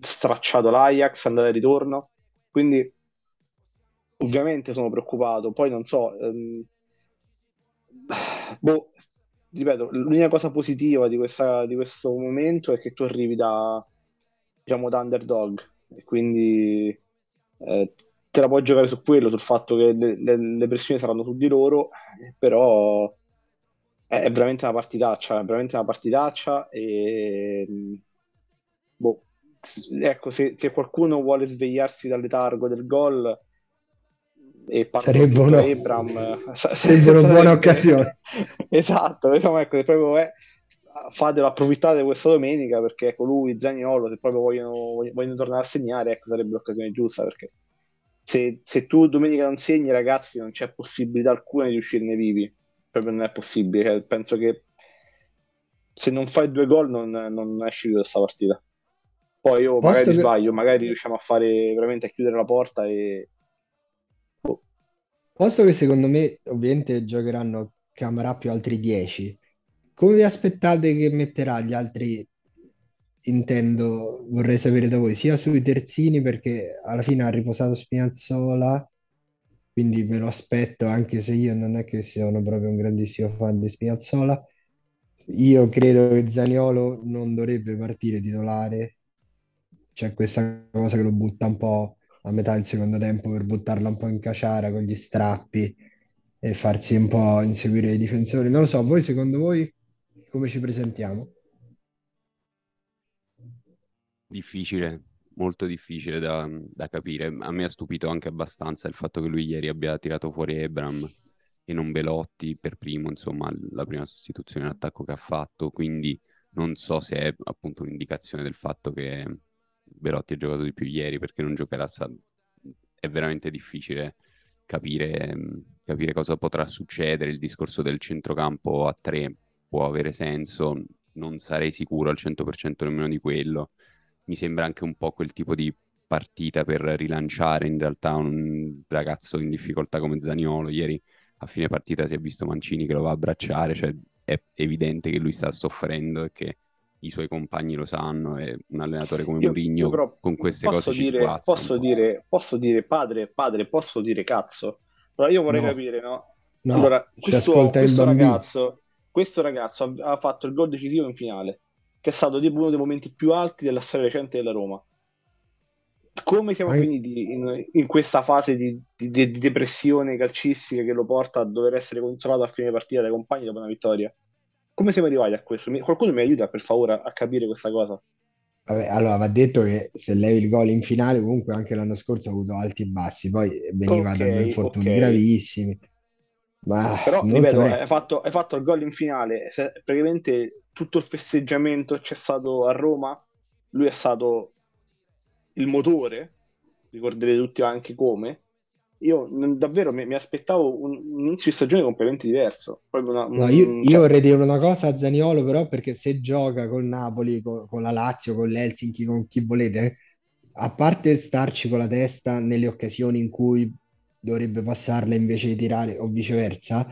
stracciato l'Ajax, andata e ritorno. Quindi ovviamente sono preoccupato. Poi non so, ehm, boh, ripeto, l'unica cosa positiva di questa- di questo momento è che tu arrivi da, diciamo, da underdog e quindi eh, te la puoi giocare su quello, sul fatto che le, le- le pressioni saranno su di loro, però è, è veramente una partitaccia, è veramente una partitaccia e boh, ecco, se, se qualcuno vuole svegliarsi dal letargo del gol e Sarebbe una, Abraham, sa- sarebbe una buona sarebbe occasione. esatto, diciamo, ecco, proprio è, fatelo, approfittate questa domenica perché ecco, lui, Zaniolo, se proprio vogliono, vogliono tornare a segnare, ecco, sarebbe l'occasione giusta perché se, se tu domenica non segni, ragazzi, non c'è possibilità alcuna di uscirne vivi. Proprio non è possibile. Cioè, penso che se non fai due gol non, non esci da questa partita. Poi io magari Posto che... sbaglio, magari riusciamo a fare veramente a chiudere la porta e. Posto che secondo me ovviamente giocheranno Camarà più altri 10, come vi aspettate che metterà gli altri? Intendo, vorrei sapere da voi, sia sui terzini perché alla fine ha riposato Spinazzola, quindi me lo aspetto anche se io non è che sono proprio un grandissimo fan di Spinazzola, Io credo che Zaniolo non dovrebbe partire titolare. C'è questa cosa che lo butta un po' a metà del secondo tempo per buttarla un po' in caciara con gli strappi e farsi un po' inseguire i difensori. Non lo so, voi secondo voi come ci presentiamo? Difficile, molto difficile da, da capire. A me ha stupito anche abbastanza il fatto che lui ieri abbia tirato fuori Ebram e non Belotti per primo, insomma, la prima sostituzione in che ha fatto, quindi non so se è appunto un'indicazione del fatto che Belotti ha giocato di più ieri perché non giocherà, sa- è veramente difficile capire, capire cosa potrà succedere. Il discorso del centrocampo a tre può avere senso, non sarei sicuro al 100% nemmeno di quello. Mi sembra anche un po' quel tipo di partita per rilanciare in realtà un ragazzo in difficoltà come Zaniolo. Ieri a fine partita si è visto Mancini che lo va a abbracciare, cioè è evidente che lui sta soffrendo e che i suoi compagni lo sanno e un allenatore come Mourinho però con queste posso cose ci dire, un posso po'. dire, posso dire padre, padre, posso dire cazzo. Allora io vorrei No, capire, no? no, Allora, ci questo, questo ragazzo, questo ragazzo ha, ha fatto il gol decisivo in finale, che è stato tipo uno dei momenti più alti della storia recente della Roma. Come siamo An- finiti in, in questa fase di- di- di depressione calcistica che lo porta a dover essere consolato a fine partita dai compagni dopo una vittoria? Come siamo arrivati a questo? Mi- qualcuno mi aiuta per favore a, a capire questa cosa? Vabbè, allora va detto che se levi il gol in finale, comunque anche l'anno scorso ha avuto alti e bassi, poi veniva da due infortuni ok. gravissimi, ma Però, ripeto, saprei. hai fatto, hai fatto il gol in finale, se- praticamente tutto il festeggiamento c'è stato a Roma, lui è stato il motore, ricorderete tutti anche come. Io davvero mi, mi aspettavo un, un inizio di stagione completamente diverso. Una- No, io, un- io cioè, vorrei dire una cosa a Zaniolo, però, perché se gioca col Napoli, co- con, la Lazio, con l'Helsinki, con chi volete, a parte starci con la testa nelle occasioni in cui dovrebbe passarla invece di tirare o viceversa,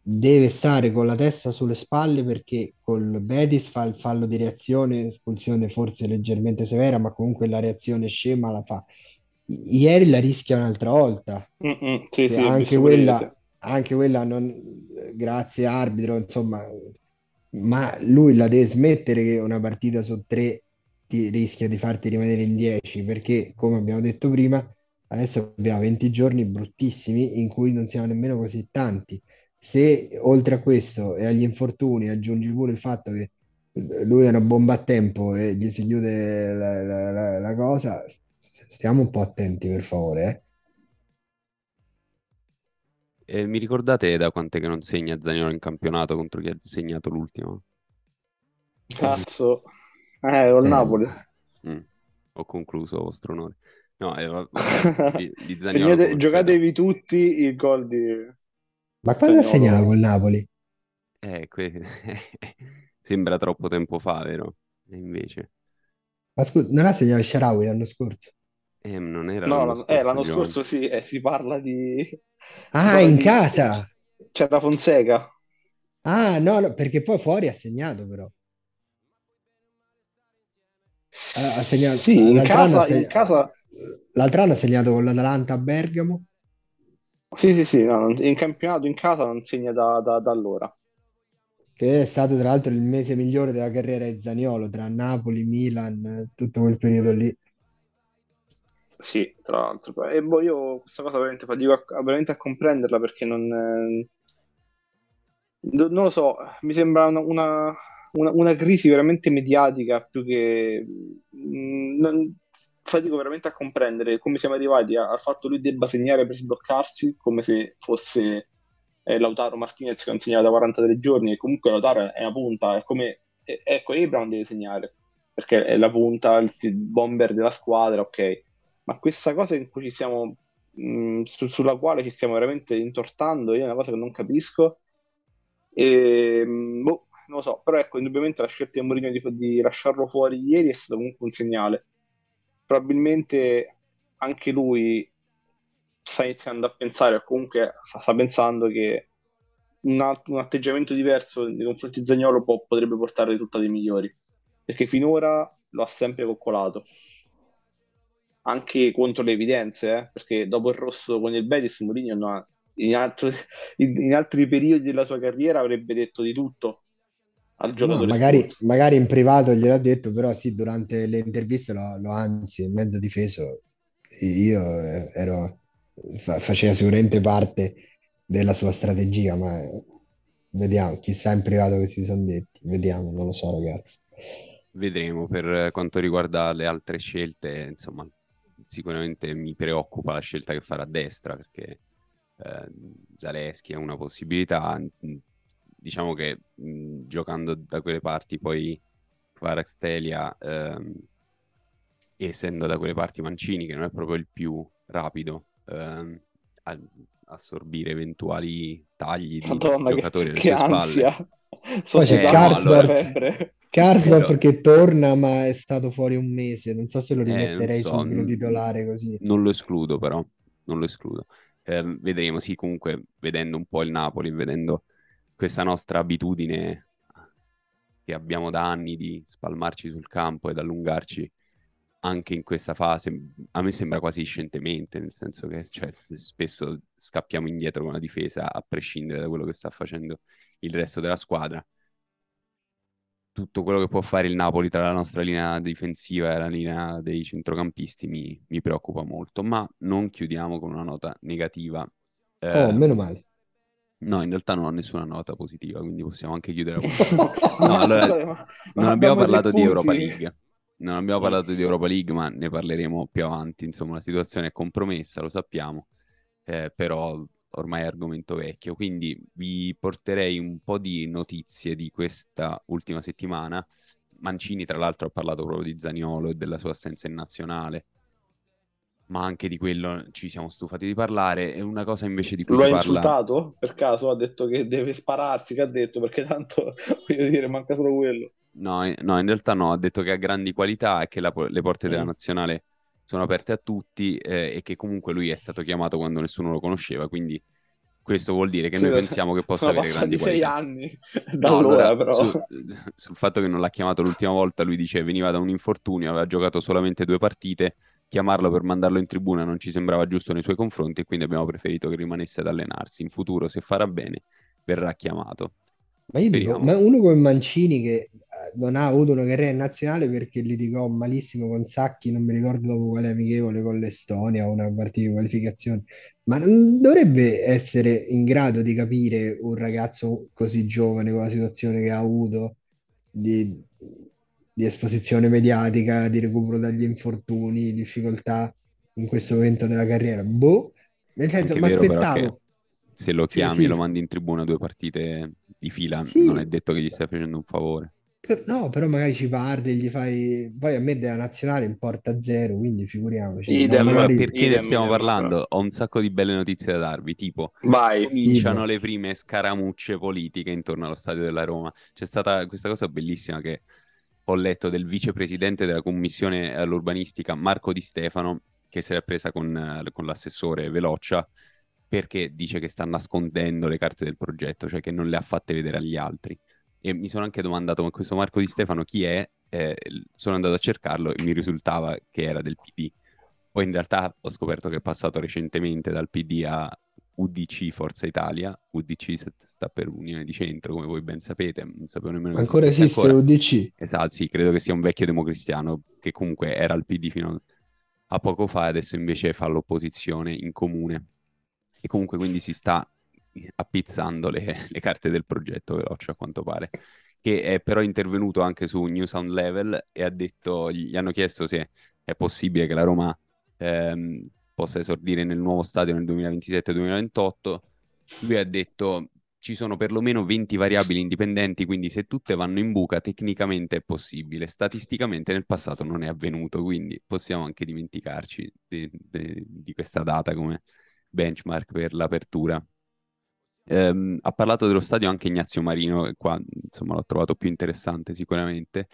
deve stare con la testa sulle spalle perché col Betis fa il fallo di reazione, espulsione forse leggermente severa, ma comunque la reazione scema la fa. Ieri la rischia un'altra volta, sì, sì, anche quella, anche quella non, grazie arbitro, insomma, ma lui la deve smettere che una partita su tre ti rischia di farti rimanere in 10 perché, come abbiamo detto prima, adesso abbiamo 20 giorni bruttissimi in cui non siamo nemmeno così tanti. Se oltre a questo e agli infortuni aggiungi pure il fatto che lui è una bomba a tempo e gli si chiude la, la- la- la cosa, stiamo un po' attenti per favore, eh. E mi ricordate da quant'è che non segna Zaniolo in campionato contro chi ha segnato l'ultimo? Cazzo, eh, col Eh, Napoli. Mm, Ho concluso, vostro onore. No, eh, va- vabbè, di, di Zaniolo Segnate- giocatevi tutti il gol di Ma quando ha segnato col Napoli? Eh, que- Sembra troppo tempo fa, vero? E invece, Ma scusa, non ha segnato il Shaarawy l'anno scorso? Eh, non era No, l'anno l'anno, eh, scorso, l'anno Giovanni. scorso sì, eh, si parla di... Ah, parla in di... casa! C'era Fonseca. Ah, no, no, perché poi fuori ha segnato però. Ha, ha segnato, Sì, in l'altro anno ha casa, in seg- casa... l'altro anno ha segnato con l'Atalanta a Bergamo, Sì, sì, sì, no, in campionato in casa non segna da, da- da allora. che è stato tra l'altro il mese migliore della carriera di Zaniolo, tra Napoli, Milan, eh, tutto quel periodo lì. Sì, tra l'altro. E boh, io questa cosa veramente fatico a, veramente a comprenderla perché non... eh, no- non lo so, mi sembra una, una- una- una crisi veramente mediatica più che... mm, non- fatico veramente a comprendere come siamo arrivati al fatto che lui debba segnare per sbloccarsi come se fosse eh, Lautaro Martinez che non segnava da 43 giorni e comunque Lautaro è una punta, è come... ecco, Abraham deve segnare perché è la punta, il bomber della squadra, ok. Ma questa cosa in cui ci siamo, mh, su- sulla quale ci stiamo veramente intortando, io è una cosa che non capisco. E, mh, boh, non lo so, però ecco, indubbiamente la scelta di Mourinho di, di lasciarlo fuori ieri è stato comunque un segnale. Probabilmente anche lui sta iniziando a pensare, o comunque sta, sta pensando che un, alt- un atteggiamento diverso nei confronti di Zaniolo può- potrebbe portare risultati migliori, perché finora lo ha sempre coccolato anche contro le evidenze, eh, perché dopo il rosso con il Betis, Mourinho ha- in, altro- in- in altri periodi della sua carriera avrebbe detto di tutto, al No, giocatore magari, Spurs. magari in privato gliel'ha detto, però sì, durante le interviste lo, lo anzi, mezzo difeso. Io eh, ero, fa- faceva sicuramente parte della sua strategia, ma eh, vediamo, chissà in privato che si sono detti, vediamo, non lo so ragazzi. Vedremo per quanto riguarda le altre scelte, insomma, sicuramente mi preoccupa la scelta che farà a destra perché eh, Zaleschi è una possibilità. Diciamo che mh, giocando da quelle parti poi Kvaratskhelia, ehm, essendo da quelle parti Mancini, che non è proprio il più rapido ehm, a assorbire eventuali tagli di Madonna, che, giocatori alle che sue spalle. ansia. Poi Società c'è Eh, Karsdorp Però- che torna, ma è stato fuori un mese, non so se lo Eh, rimetterei so, subito n- titolare così. Non lo escludo però, non lo escludo. Eh, vedremo, sì, comunque vedendo un po' il Napoli, vedendo questa nostra abitudine che abbiamo da anni di spalmarci sul campo ed allungarci anche in questa fase, a me sembra quasi scientemente, nel senso che cioè, spesso scappiamo indietro con la difesa a prescindere da quello che sta facendo il resto della squadra. Tutto quello che può fare il Napoli tra la nostra linea difensiva e la linea dei centrocampisti mi, mi preoccupa molto, ma non chiudiamo con una nota negativa. Oh, Eh, meno male. No, in realtà non ho nessuna nota positiva, quindi possiamo anche chiudere. No, allora, non abbiamo parlato di Europa. League. Non abbiamo parlato di Europa League, ma ne parleremo più avanti. Insomma, la situazione è compromessa, lo sappiamo, eh, però ormai è argomento vecchio. Quindi vi porterei un po' di notizie di questa ultima settimana. Mancini, tra l'altro, ha parlato proprio di Zaniolo e della sua assenza in nazionale, ma anche di quello ci siamo stufati di parlare. E una cosa invece di cui Lo ha parla... insultato per caso? Ha detto che deve spararsi, che ha detto? Perché tanto, voglio dire, manca solo quello. No, in- no, in realtà no, ha detto che ha grandi qualità e che la le porte della Mm. nazionale sono aperte a tutti eh, e che comunque lui è stato chiamato quando nessuno lo conosceva, quindi questo vuol dire che Sì, noi pensiamo che possa avere grandi sei qualità. anni No, da allora, allora, però. su- sul fatto che non l'ha chiamato l'ultima volta, lui dice veniva da un infortunio, aveva giocato solamente due partite, chiamarlo per mandarlo in tribuna non ci sembrava giusto nei suoi confronti e quindi abbiamo preferito che rimanesse ad allenarsi. In futuro, se farà bene, verrà chiamato. Ma io dico, ma uno come Mancini che eh, non ha avuto una carriera in nazionale perché litigò malissimo con Sacchi, non mi ricordo dopo quale amichevole con l'Estonia o una partita di qualificazione, ma non dovrebbe essere in grado di capire un ragazzo così giovane con la situazione che ha avuto di, di esposizione mediatica, di recupero dagli infortuni, difficoltà in questo momento della carriera. Boh, nel senso, mi aspettavo. Se lo Sì, chiami sì, e lo mandi in tribuna due partite di fila, Sì. non è detto che gli stai facendo un favore. Per- No, però magari ci parli, gli fai... Poi a me della nazionale importa zero, quindi figuriamoci. Idem. Allora, magari... perché ne idem, stiamo idem, parlando? Ho un sacco di belle notizie da darvi, tipo Vai. cominciano Idem. le prime scaramucce politiche intorno allo stadio della Roma. C'è stata questa cosa bellissima che ho letto del vicepresidente della commissione all'urbanistica Marco Di Stefano, che si è presa con, eh, con l'assessore Veloccia perché dice che sta nascondendo le carte del progetto, cioè che non le ha fatte vedere agli altri. E mi sono anche domandato, ma questo Marco Di Stefano chi è? Eh, sono andato a cercarlo e mi risultava che era del PD. Poi in realtà ho scoperto che è passato recentemente dal PD a UDC Forza Italia. UDC st- sta per Unione di Centro, come voi ben sapete. Non sapevo nemmeno Ancora esiste ancora. UDC? Esatto, sì, credo che sia un vecchio democristiano che comunque era al PD fino a poco fa e adesso invece fa l'opposizione in comune. E comunque quindi si sta appizzando le, le carte del progetto Veloce a quanto pare, che è però intervenuto anche su New Sound Level e ha detto, gli hanno chiesto se è possibile che la Roma ehm, possa esordire nel nuovo stadio nel 2027-2028. Lui ha detto ci sono perlomeno 20 variabili indipendenti, quindi se tutte vanno in buca tecnicamente è possibile. Statisticamente nel passato non è avvenuto, quindi possiamo anche dimenticarci di, di- di questa data come benchmark per l'apertura. Ehm, ha parlato dello stadio anche Ignazio Marino, e qua insomma l'ho trovato più interessante sicuramente.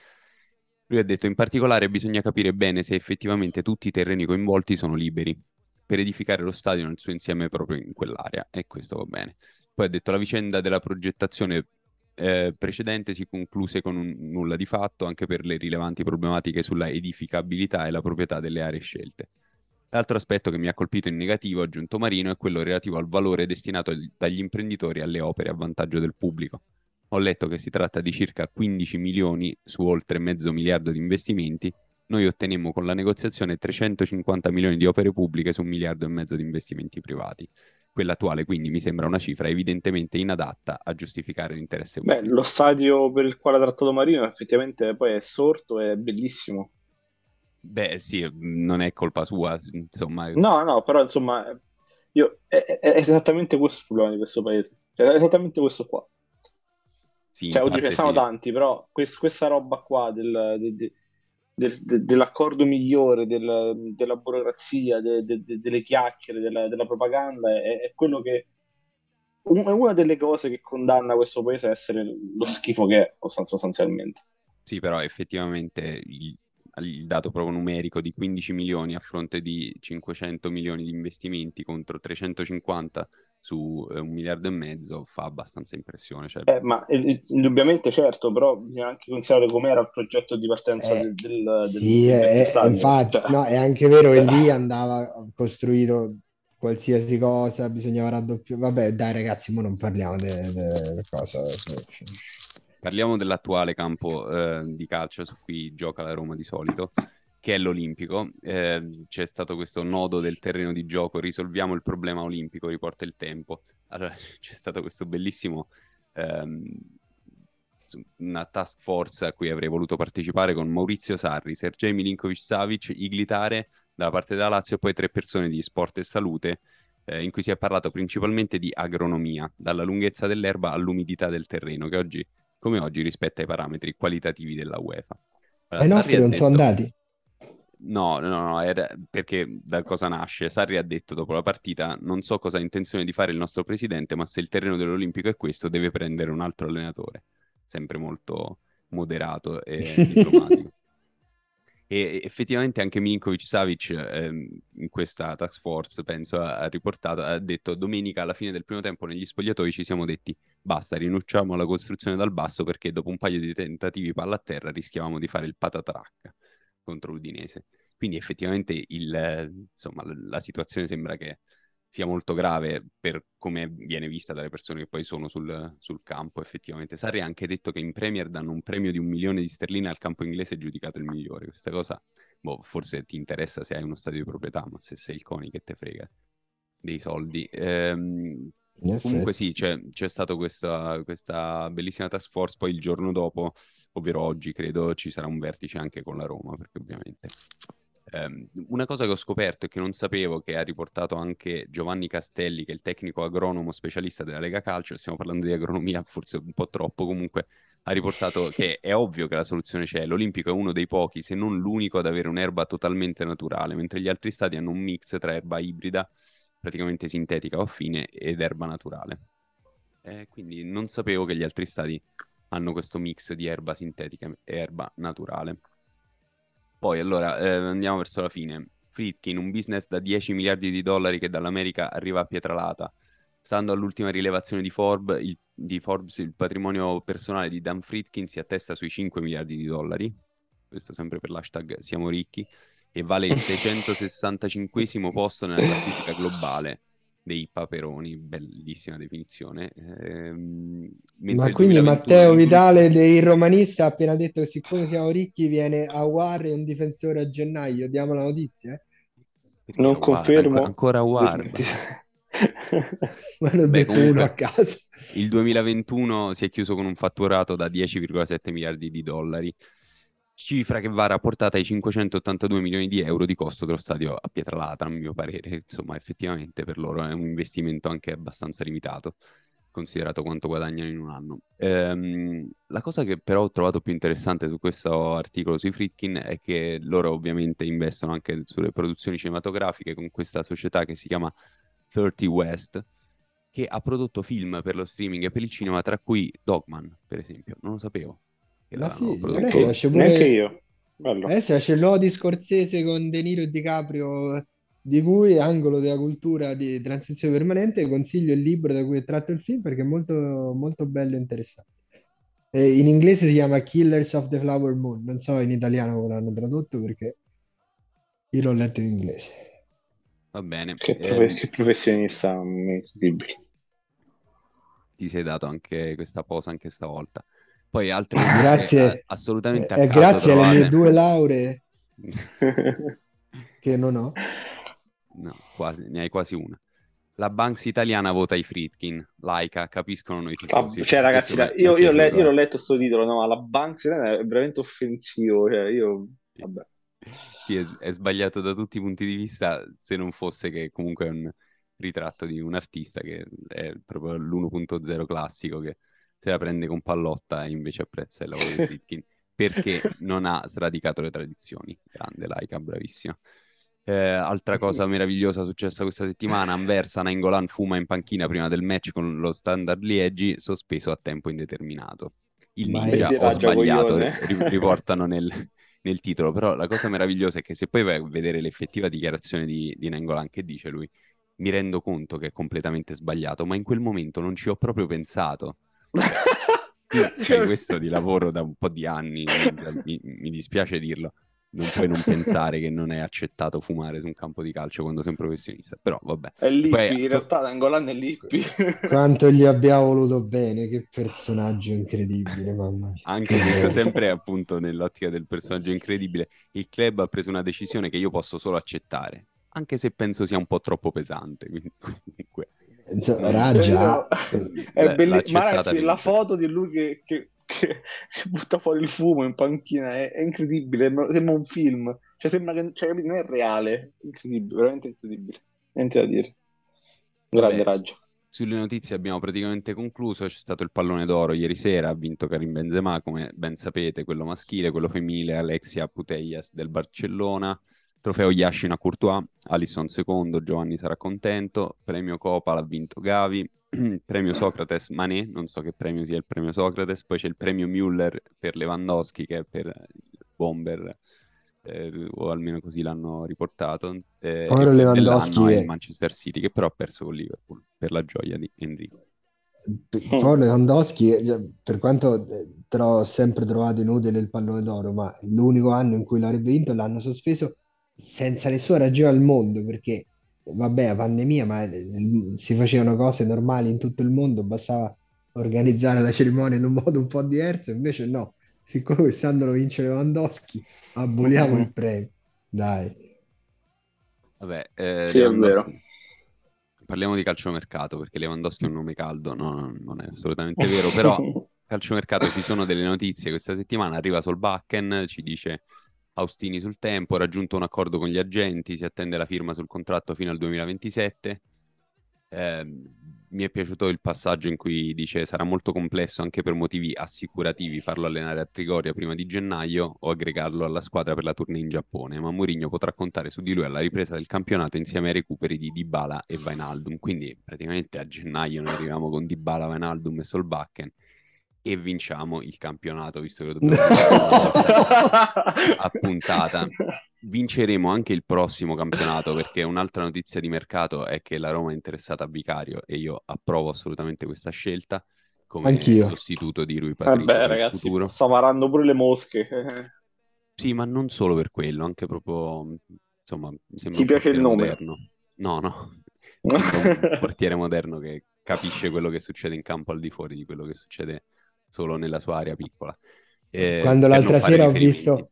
Lui ha detto in particolare bisogna capire bene se effettivamente tutti i terreni coinvolti sono liberi per edificare lo stadio nel suo insieme proprio in quell'area e questo va bene. Poi ha detto la vicenda della progettazione eh, precedente si concluse con un nulla di fatto anche per le rilevanti problematiche sulla edificabilità e la proprietà delle aree scelte. L'altro aspetto che mi ha colpito in negativo, ha aggiunto Marino, è quello relativo al valore destinato agli- dagli imprenditori alle opere a vantaggio del pubblico. Ho letto che si tratta di circa 15 milioni su oltre mezzo miliardo di investimenti. Noi ottenemmo con la negoziazione 350 milioni di opere pubbliche su un miliardo e mezzo di investimenti privati. Quella attuale quindi mi sembra una cifra evidentemente inadatta a giustificare l'interesse Beh, pubblico. lo stadio per il quale ha trattato Marino effettivamente poi è sorto, è bellissimo. Beh, sì, non è colpa sua, insomma. No, no, però insomma, io, è, è- esattamente questo il problema di questo paese. È esattamente questo qua. Sì, Cioè, oddio, ne sono sì. tanti, però quest- questa roba qua del- de- de- del- de- dell'accordo migliore, del- della burocrazia, de- de- de- delle chiacchiere, della, della propaganda, è, è quello che un- è una delle cose che condanna questo paese a essere lo schifo che è, sostan- sostanzialmente. Sì, però effettivamente il, il dato proprio numerico di 15 milioni a fronte di 500 milioni di investimenti contro 350 su eh, un miliardo e mezzo fa abbastanza impressione. Cioè, Eh, ma eh, indubbiamente certo, però bisogna anche considerare com'era il progetto di partenza Eh, del, del, Sì, del- è- del stadio. infatti, Cioè, no, è anche vero che lì andava costruito qualsiasi cosa, bisognava raddoppiare. Vabbè, dai ragazzi, mo non parliamo di cosa. Parliamo dell'attuale campo eh, di calcio su cui gioca la Roma di solito, che è l'Olimpico. Eh, c'è stato questo nodo del terreno di gioco, risolviamo il problema olimpico, riporta il tempo. Allora, c'è stato questo bellissimo, ehm, una task force a cui avrei voluto partecipare con Maurizio Sarri, Sergej Milinkovic-Savic, Iglitare dalla parte della Lazio e poi tre persone di sport e salute eh, in cui si è parlato principalmente di agronomia, dalla lunghezza dell'erba all'umidità del terreno, che oggi come oggi rispetta ai parametri qualitativi della UEFA. Allora, I nostri non sono detto- andati. No, no, no, era perché da cosa nasce? Sarri ha detto dopo la partita: Non so cosa ha intenzione di fare il nostro presidente, ma se il terreno dell'Olimpico è questo, deve prendere un altro allenatore. Sempre molto moderato e diplomatico. E effettivamente anche Milinkovic Savic ehm, in questa task force, penso, ha, riportato, ha detto domenica alla fine del primo tempo negli spogliatoi ci siamo detti basta, rinunciamo alla costruzione dal basso perché dopo un paio di tentativi palla a terra rischiavamo di fare il patatrac contro l'Udinese. Quindi effettivamente il, insomma, la situazione sembra che sia molto grave per come viene vista dalle persone che poi sono sul, sul campo. Effettivamente, Sarri ha anche detto che in Premier danno un premio di un milione di sterline al campo inglese giudicato il migliore. Questa cosa, boh, forse ti interessa se hai uno stadio di proprietà, ma se sei il CONI che te frega dei soldi. Ehm, Comunque sì, c'è, c'è stata questa, questa bellissima task force, poi il giorno dopo, ovvero oggi, credo ci sarà un vertice anche con la Roma, perché ovviamente... ehm, una cosa che ho scoperto e che non sapevo, che ha riportato anche Giovanni Castelli, che è il tecnico agronomo specialista della Lega Calcio, stiamo parlando di agronomia forse un po' troppo, comunque ha riportato che è ovvio che la soluzione c'è, l'Olimpico è uno dei pochi, se non l'unico, ad avere un'erba totalmente naturale, mentre gli altri stati hanno un mix tra erba ibrida praticamente sintetica o fine ed erba naturale. Eh, quindi non sapevo che gli altri stati hanno questo mix di erba sintetica e erba naturale. Poi allora eh, andiamo verso la fine. Friedkin, un business da 10 miliardi di dollari che dall'America arriva a Pietralata. Stando all'ultima rilevazione di, Forb- il- di Forbes, il patrimonio personale di Dan Friedkin si attesta sui 5 miliardi di dollari. Questo sempre per l'hashtag Siamo ricchi e vale il 665 posto nella classifica globale dei paperoni, bellissima definizione. Mentre Ma quindi 2021 Matteo Vitale, il romanista, ha appena detto che siccome siamo ricchi viene Aguar e un difensore a gennaio. Diamo la notizia? eh? Perché non confermo. ancora, ancora. Ti- Ma ne ho Beh, detto comunque- uno a caso. Il 2021 si è chiuso con un fatturato da 10,7 miliardi di dollari, cifra che va rapportata ai 582 milioni di euro di costo dello stadio a Pietralata, a mio parere. Insomma, effettivamente per loro è un investimento anche abbastanza limitato, considerato quanto guadagnano in un anno. Ehm, la cosa che però ho trovato più interessante su questo articolo sui Fritkin è che loro ovviamente investono anche sulle produzioni cinematografiche con questa società che si chiama 30 West, che ha prodotto film per lo streaming e per il cinema, tra cui Dogman, per esempio. Non lo sapevo. Che Ma sì, prodotto. adesso esce pure- Neanche io. Bello. Adesso esce l'O di Scorsese con De Niro e DiCaprio, di cui Angolo della cultura di transizione permanente. Consiglio il libro da cui è tratto il film perché è molto, molto bello e interessante. Eh, in inglese si chiama Killers of the Flower Moon. Non so in italiano come l'hanno tradotto perché io l'ho letto in inglese. Va bene. Che, Eh, profe- che professionista incredibile. ti sei dato anche questa posa anche stavolta. Poi altre grazie, a, assolutamente eh, a grazie trovate... alle mie due lauree che non ho. No, quasi, ne hai quasi una. La Banks italiana vota i Fritkin, Laika, capiscono noi tifosi. Cioè, ragazzi, Questo io, io, piaciuto, io l'ho eh. letto sto titolo, no, la Banks italiana è veramente offensivo, cioè, io... Vabbè. Sì, è, è sbagliato da tutti i punti di vista, se non fosse che comunque è un ritratto di un artista che è proprio l'1.0 classico che se la prende con pallotta e invece apprezza il lavoro di Fritkin perché non ha sradicato le tradizioni. Grande Laika, bravissima. Eh, altra cosa meravigliosa successa questa settimana, Anversa Nainggolan fuma in panchina prima del match con lo Standard Liegi, sospeso a tempo indeterminato. Il ninja, ho sbagliato, coglione. ri- riportano nel, nel titolo, però la cosa meravigliosa è che se poi vai a vedere l'effettiva dichiarazione di, di Nainggolan, che dice lui, mi rendo conto che è completamente sbagliato, ma in quel momento non ci ho proprio pensato. Fai questo di lavoro da un po' di anni, mi, mi dispiace dirlo, non puoi non pensare che non è accettato fumare su un campo di calcio quando sei un professionista, però vabbè. È Lippi, Poi- in realtà Nangolan è Lippi. Quanto gli abbiamo voluto bene, che personaggio incredibile, mamma mia. Anche sempre appunto nell'ottica del personaggio incredibile, il club ha preso una decisione che io posso solo accettare, anche se penso sia un po' troppo pesante, quindi comunque... Insomma, Raja, è L'ha- belli- l'ha Ma ragazzi, la foto di lui che, che- che- butta fuori il fumo in panchina è, è incredibile, sembra un film, cioè sembra che cioè, capito, non è reale, incredibile, veramente incredibile, niente da dire. Grande raggio. Sulle notizie abbiamo praticamente concluso, c'è stato il pallone d'oro ieri sera, ha vinto Karim Benzema, come ben sapete, quello maschile, quello femminile, Alexia Putellas del Barcellona, trofeo Yashin a Courtois, Alisson secondo, Giovanni sarà contento, premio Copa l'ha vinto Gavi, premio Socrates Mané, non so che premio sia il premio Socrates, poi c'è il premio Müller per Lewandowski che è per il bomber, eh, o almeno così l'hanno riportato, eh, Povero Lewandowski è il Manchester City che però ha perso con Liverpool per la gioia di Enrico. Poi Lewandowski, per quanto eh, trovo- ho sempre trovato inutile il pallone d'oro, ma l'unico anno in cui l'avrebbe vinto l'hanno sospeso senza nessuna ragione al mondo, perché vabbè, la pandemia, ma eh, si facevano cose normali in tutto il mondo, bastava organizzare la cerimonia in un modo un po' diverso, invece no, siccome quest'anno lo vince Lewandowski, aboliamo il premio, dai. Vabbè, eh, Sì, Parliamo di calciomercato perché Lewandowski è un nome caldo, no, no, non è assolutamente vero, però calciomercato ci sono delle notizie questa settimana, arriva Solbakken, ci dice Austini sul tempo, raggiunto un accordo con gli agenti, si attende la firma sul contratto fino al 2027. Eh, mi è piaciuto il passaggio in cui dice sarà molto complesso anche per motivi assicurativi farlo allenare a Trigoria prima di gennaio o aggregarlo alla squadra per la tournée in Giappone, ma Mourinho potrà contare su di lui alla ripresa del campionato insieme ai recuperi di Dybala e Wijnaldum, quindi praticamente a gennaio noi arriviamo con Dybala, Wijnaldum e Solbakken e vinciamo il campionato, visto che lo dobbiamo volta a puntata. Vinceremo anche il prossimo campionato perché un'altra notizia di mercato è che la Roma è interessata a Vicario e io approvo assolutamente questa scelta come Anch'io. sostituto di Rui Patricio Vabbè, ragazzi, futuro. sta varando pure le mosche. Sì, ma non solo per quello, anche proprio, insomma, mi sembra Ti un piace il nome? moderno. No, no, un portiere moderno che capisce quello che succede in campo al di fuori di quello che succede solo nella sua area piccola. Eh, Quando l'altra sera ho visto,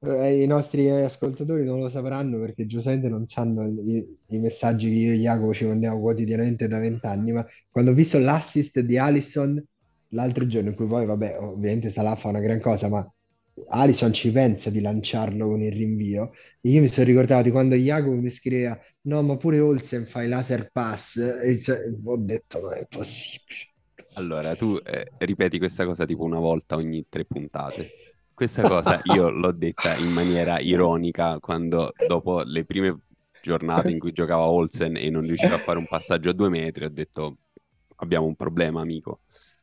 eh, i nostri ascoltatori non lo sapranno perché giustamente non sanno i, i messaggi che io e Jacopo ci mandiamo quotidianamente da vent'anni, ma quando ho visto l'assist di Alisson l'altro giorno, in cui poi, vabbè, ovviamente Salah fa una gran cosa, ma Alisson ci pensa di lanciarlo con il rinvio. E io mi sono ricordato di quando Jacopo mi scriveva, no, ma pure Olsen fa i laser pass, e ho detto, no, è possibile. Allora, tu eh, ripeti questa cosa tipo una volta ogni tre puntate. Questa cosa io l'ho detta in maniera ironica quando dopo le prime giornate in cui giocava Olsen e non riusciva a fare un passaggio a due metri, ho detto abbiamo un problema, amico.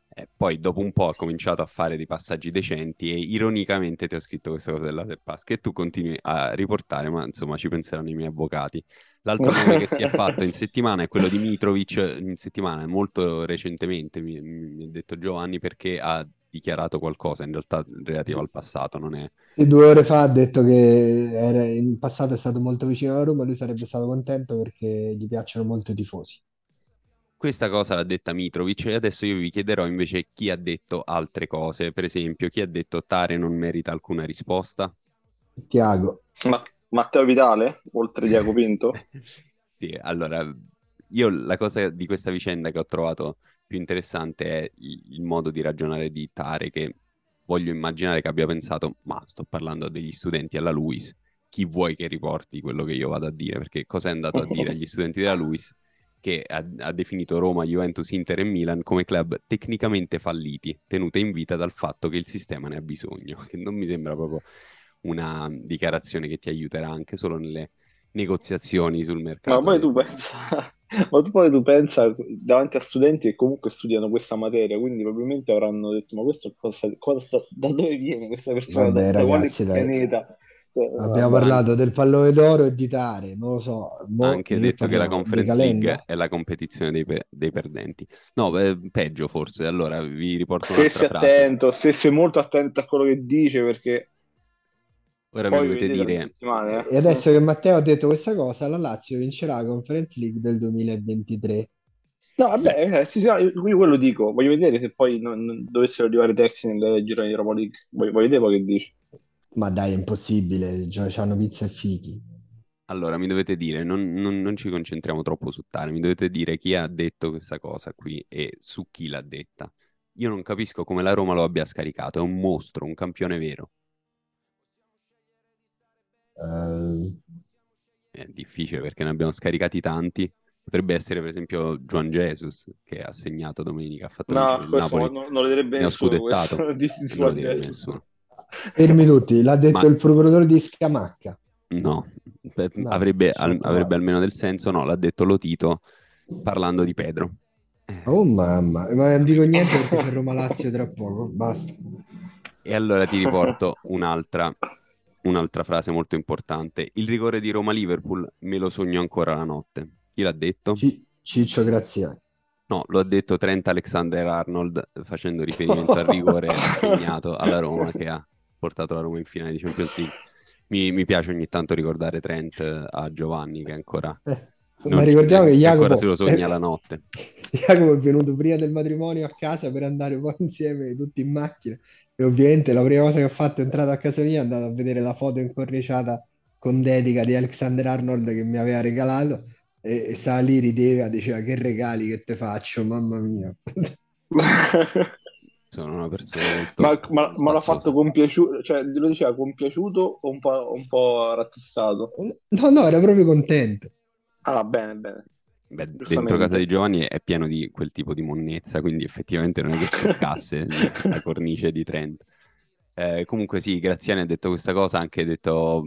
Eh, poi dopo un po' ho cominciato a fare dei passaggi decenti e ironicamente ti ho scritto questa cosa della pass che tu continui a riportare, ma insomma ci penseranno i miei avvocati. L'altro nome che si è fatto in settimana è quello di Mitrovic, in settimana, molto recentemente, mi, mi ha detto Giovanni, perché ha dichiarato qualcosa, in realtà relativo al passato, non è... E due ore fa ha detto che era- in passato è stato molto vicino alla Roma, lui sarebbe stato contento perché gli piacciono molto i tifosi. Questa cosa l'ha detta Mitrovic e adesso io vi chiederò invece chi ha detto altre cose. Per esempio, chi ha detto Tare non merita alcuna risposta? Tiago. Ma Matteo Vitale, oltre Diaco Pinto? Sì, allora, io la cosa di questa vicenda che ho trovato più interessante è il, il modo di ragionare di Tare, che voglio immaginare che abbia pensato, ma sto parlando degli studenti alla Luis, chi vuoi che riporti quello che io vado a dire? Perché cosa è andato a dire agli studenti della Luis? Che ha, ha definito Roma, Juventus, Inter e Milan come club tecnicamente falliti, tenute in vita dal fatto che il sistema ne ha bisogno, che non mi sembra proprio una dichiarazione che ti aiuterà anche solo nelle negoziazioni sul mercato. Ma poi tu pensa, ma tu poi tu pensa davanti a studenti che comunque studiano questa materia, quindi probabilmente avranno detto: Ma questo cosa, cosa sta- da dove viene questa persona? Vabbè, da, da quale ragazzi, pianeta? Cioè, Abbiamo vabbè. parlato del pallone d'oro e di Tare, non lo so. Ha Mo anche detto che la Conference? League è la competizione dei, pe- dei perdenti. No, eh, peggio forse. Allora vi riporto Se sei un'altra frase. attento, se sei molto attento a quello che dice, perché Ora mi poi dovete vedete dire eh. E adesso che Matteo ha detto questa cosa, la Lazio vincerà la Conference League del 2023. No, vabbè, eh, sì, sì, io quello dico, voglio vedere se poi non, non dovessero arrivare terzi nel girone di Europa League. Voglio, voglio vedere poi che dici. Ma dai, è impossibile, cioè, c'hanno pizza e fichi. Allora, mi dovete dire, non, non- non ci concentriamo troppo su Tare, mi dovete dire chi ha detto questa cosa qui e su chi l'ha detta. Io non capisco come la Roma lo abbia scaricato, è un mostro, un campione vero. Eh, È difficile perché ne abbiamo scaricati tanti. Potrebbe essere per esempio Juan Jesus che ha segnato domenica, ha fatto No, questo Napoli, non, non lo direbbe ne nessuno, questo di, di non lo direbbe nessuno. fermi tutti, l'ha detto Ma- il procuratore di Scamacca. No, No, avrebbe, al- avrebbe almeno del senso, no, l'ha detto Lotito parlando di Pedro. Eh, Oh mamma, ma non dico niente perché c'è Roma-Lazio tra poco, basta. E allora ti riporto un'altra, un'altra frase molto importante. Il rigore di Roma-Liverpool me lo sogno ancora la notte. Chi l'ha detto? Ci- Ciccio Graziani. No, lo ha detto Trent Alexander-Arnold facendo riferimento al rigore assegnato alla Roma che ha portato la Roma in finale di Champions League. Mi, mi piace ogni tanto ricordare Trent eh, a Giovanni che ancora Eh, ma ricordiamo che Jacopo, ancora se lo sogna eh, la notte. Jacopo è venuto prima del matrimonio a casa per andare poi insieme tutti in macchina e ovviamente la prima cosa che ha fatto è entrato a casa mia, è andato a vedere la foto incorniciata con dedica di Alexander Arnold che mi aveva regalato e, e stava lì, rideva, diceva che regali che te faccio, mamma mia. Sono una persona molto Ma, ma- ma l'ha fatto compiaciuto, cioè lo diceva compiaciuto o un po', un po' rattissato? No, no, era proprio contento. Ah, bene, bene. Beh, dentro casa di Giovanni è pieno di quel tipo di monnezza, quindi effettivamente non è che spiccasse la cornice di Trent. Eh, comunque sì, Graziani ha detto questa cosa, ha anche detto,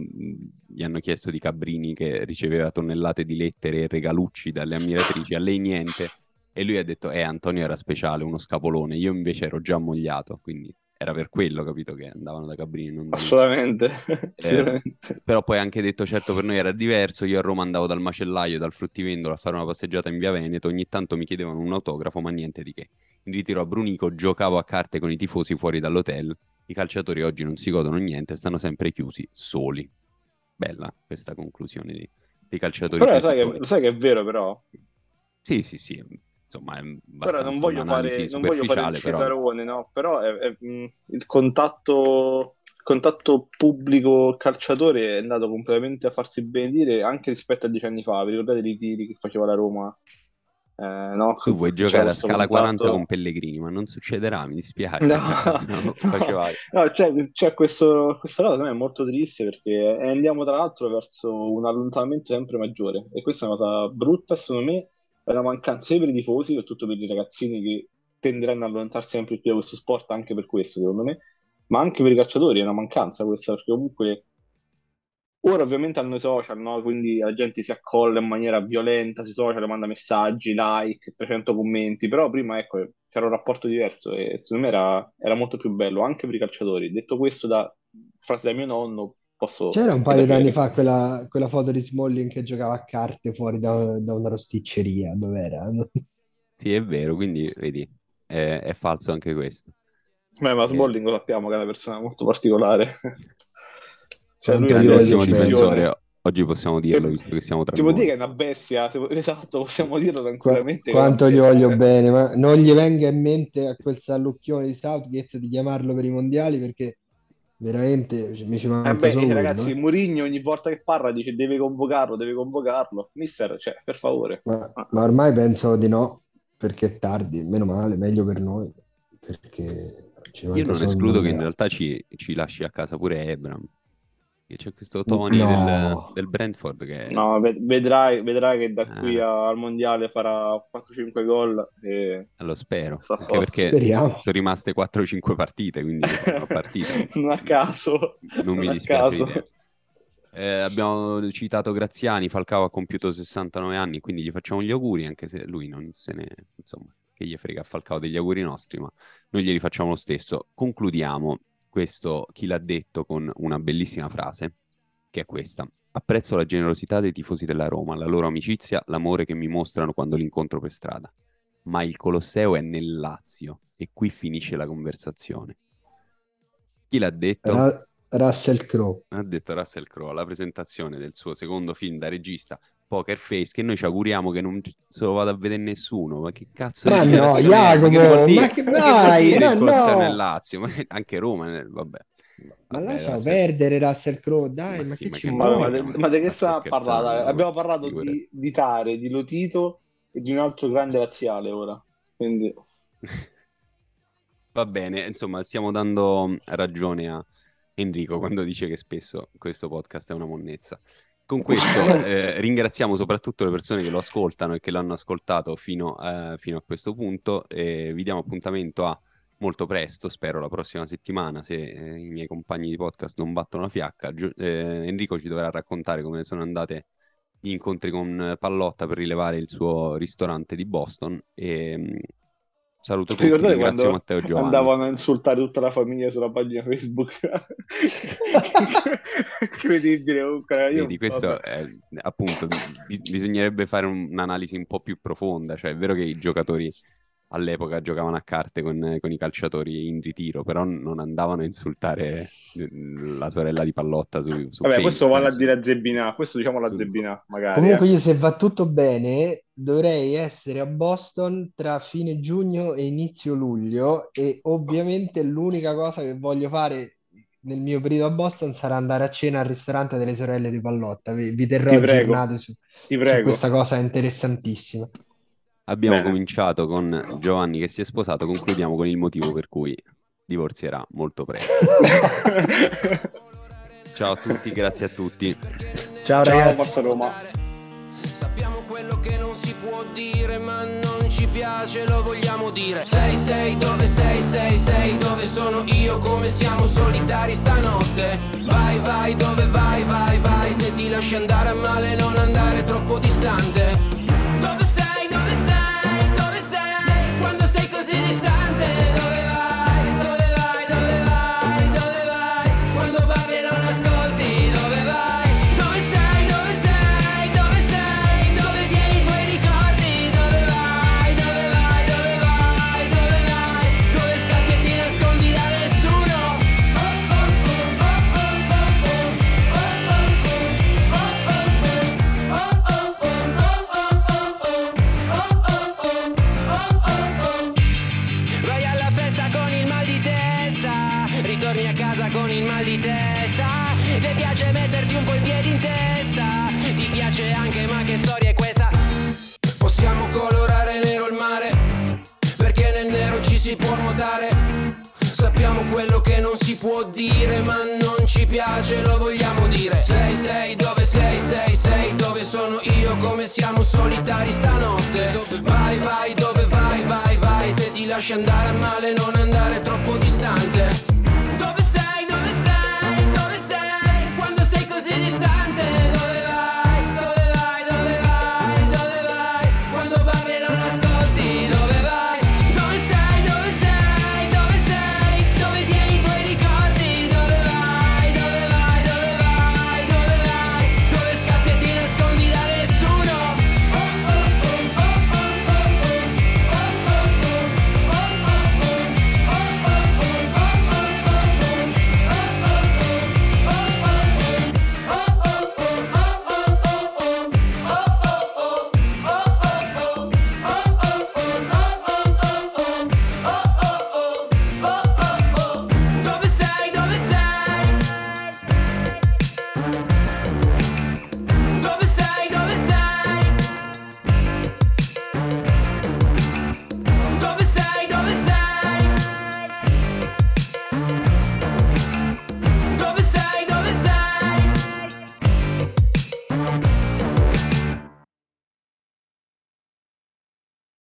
gli hanno chiesto di Cabrini che riceveva tonnellate di lettere e regalucci dalle ammiratrici, a lei niente, e lui ha detto, eh, Antonio era speciale, uno scapolone, io invece ero già ammogliato, quindi era per quello, capito, che andavano da Cabrini, non da. Assolutamente. Eh. Però poi anche detto, certo, per noi era diverso. Io a Roma andavo dal macellaio, dal fruttivendolo a fare una passeggiata in via Veneto. Ogni tanto mi chiedevano un autografo, ma niente di che. In ritiro a Brunico giocavo a carte con i tifosi fuori dall'hotel. I calciatori oggi non si godono niente, stanno sempre chiusi, soli. Bella questa conclusione di- dei calciatori Però lo sai, che, lo sai che è vero, però. Sì, sì, sì. Insomma, è Però non voglio fare, non voglio fare il superficiale, però Cesarone, no? Però è- è, mh, il contatto, contatto pubblico-calciatore è andato completamente a farsi benedire anche rispetto a dieci anni fa. Vi ricordate i tiri che faceva la Roma? Eh, no? tu vuoi giocare a scala 40 contatto- con Pellegrini, ma non succederà, mi dispiace. No, facevai. no, c'è, c'è questo, questa cosa è molto triste perché andiamo tra l'altro verso un allontanamento sempre maggiore e questa è una cosa brutta secondo me, è una mancanza per i tifosi, soprattutto per i ragazzini che tenderanno ad allontanarsi sempre più da questo sport anche per questo secondo me, ma anche per i calciatori è una mancanza questa perché comunque ora ovviamente hanno i social, no? Quindi la gente si accolla in maniera violenta sui social, manda messaggi, like, 300 commenti, però prima ecco c'era un rapporto diverso e secondo me era, era molto più bello anche per i calciatori. Detto questo da frase da mio nonno, posso... C'era un paio è d'anni credere. fa quella, quella foto di Smalling che giocava a carte fuori da, da una rosticceria, dov'era? Sì, è vero, quindi vedi, è, è falso anche questo. Beh, ma Eh. Smalling lo sappiamo che è una persona molto particolare. Cioè lui delle voglio Grandissimo difensore. Oggi possiamo dirlo, visto che siamo tra Si può dire che è una bestia, può- esatto, possiamo dirlo tranquillamente. che è quanto gli bestia. voglio bene, ma non gli venga in mente a quel sallucchione di Southgate di chiamarlo per i mondiali perché veramente ci- mi ci Eh manca beh, solo quello, ragazzi, eh. Mourinho ogni volta che parla dice deve convocarlo, deve convocarlo. Mister, cioè, per favore. Ma, Ah. ma ormai penso di no, perché è tardi, meno male, meglio per noi, perché ci Io non escludo che in mondiale. realtà ci, ci lasci a casa pure Ebram. Che c'è questo Tony del, No, del Brentford che No, ved- vedrai, vedrai che da qui eh, a- al mondiale farà 4-5 gol e lo spero, perché speriamo. sono rimaste 4-5 partite, quindi a partita Non a caso, non mi non a dispiace. Eh, abbiamo citato Graziani, Falcao ha compiuto 69 anni, quindi gli facciamo gli auguri, anche se lui non se ne, insomma, che gli frega a Falcao degli auguri nostri, ma noi glieli facciamo lo stesso. Concludiamo questo chi l'ha detto con una bellissima frase, che è questa. Apprezzo la generosità dei tifosi della Roma, la loro amicizia, l'amore che mi mostrano quando li incontro per strada. Ma il Colosseo è nel Lazio e qui finisce la conversazione. Chi l'ha detto? Ra- Russell Crowe. ha detto Russell Crowe alla presentazione del suo secondo film da regista Poker Face che noi ci auguriamo che non se lo vada a vedere nessuno ma che cazzo Ma di no? Ma Jacopo, dire? ma che Ma dai, dire ma Colosseo nel no! Lazio Ma anche Roma nel- vabbè Ma vabbè lascia Russell perdere Russell Crowe, dai, ma ma sì che ma ci che Ma, ma, vuoi? de- ma, ma di che ma sta scherzando Abbiamo parlato di, di Tare, di Lotito e di un altro grande laziale ora. Quindi, Va bene, insomma, stiamo dando ragione a Enrico quando dice che spesso questo podcast è una monnezza. Con questo eh, ringraziamo soprattutto le persone che lo ascoltano e che l'hanno ascoltato fino, eh, fino a questo punto e vi diamo appuntamento a molto presto, spero la prossima settimana, se eh, i miei compagni di podcast non battono la fiacca. Gio- eh, Enrico ci dovrà raccontare come sono andate gli incontri con Pallotta per rilevare il suo ristorante di Boston e mh, saluto ti tutti, ricordate quando Matteo Giovanni. andavano a insultare tutta la famiglia sulla pagina Facebook? Incredibile, comunque. Vedi, questo è appunto, bi- bisognerebbe fare un- un'analisi un po' più profonda, cioè è vero che i giocatori all'epoca giocavano a carte con, con i calciatori in ritiro, però non andavano a insultare eh, la sorella di Pallotta su, su Vabbè, questo Facebook, vale a dire a Zebina, questo diciamo alla su- Zebina, magari. Comunque eh. io se va tutto bene dovrei essere a Boston tra fine giugno e inizio luglio e ovviamente l'unica cosa che voglio fare nel mio periodo a Boston sarà andare a cena al ristorante delle sorelle di Pallotta. Vi, vi terrò aggiornati su, su questa cosa interessantissima. Abbiamo Bene. cominciato con Giovanni che si è sposato, concludiamo con il motivo per cui divorzierà molto presto. Ciao a tutti, grazie a tutti. Ciao Ciao, ragazzi. Forza Roma. Sappiamo quello che non si può dire ma non ci piace, lo vogliamo dire Sei, sei, dove sei, sei, sei, dove sono io, come siamo solitari stanotte Vai, vai, dove vai, vai, vai, se ti lasci andare a male non andare troppo distante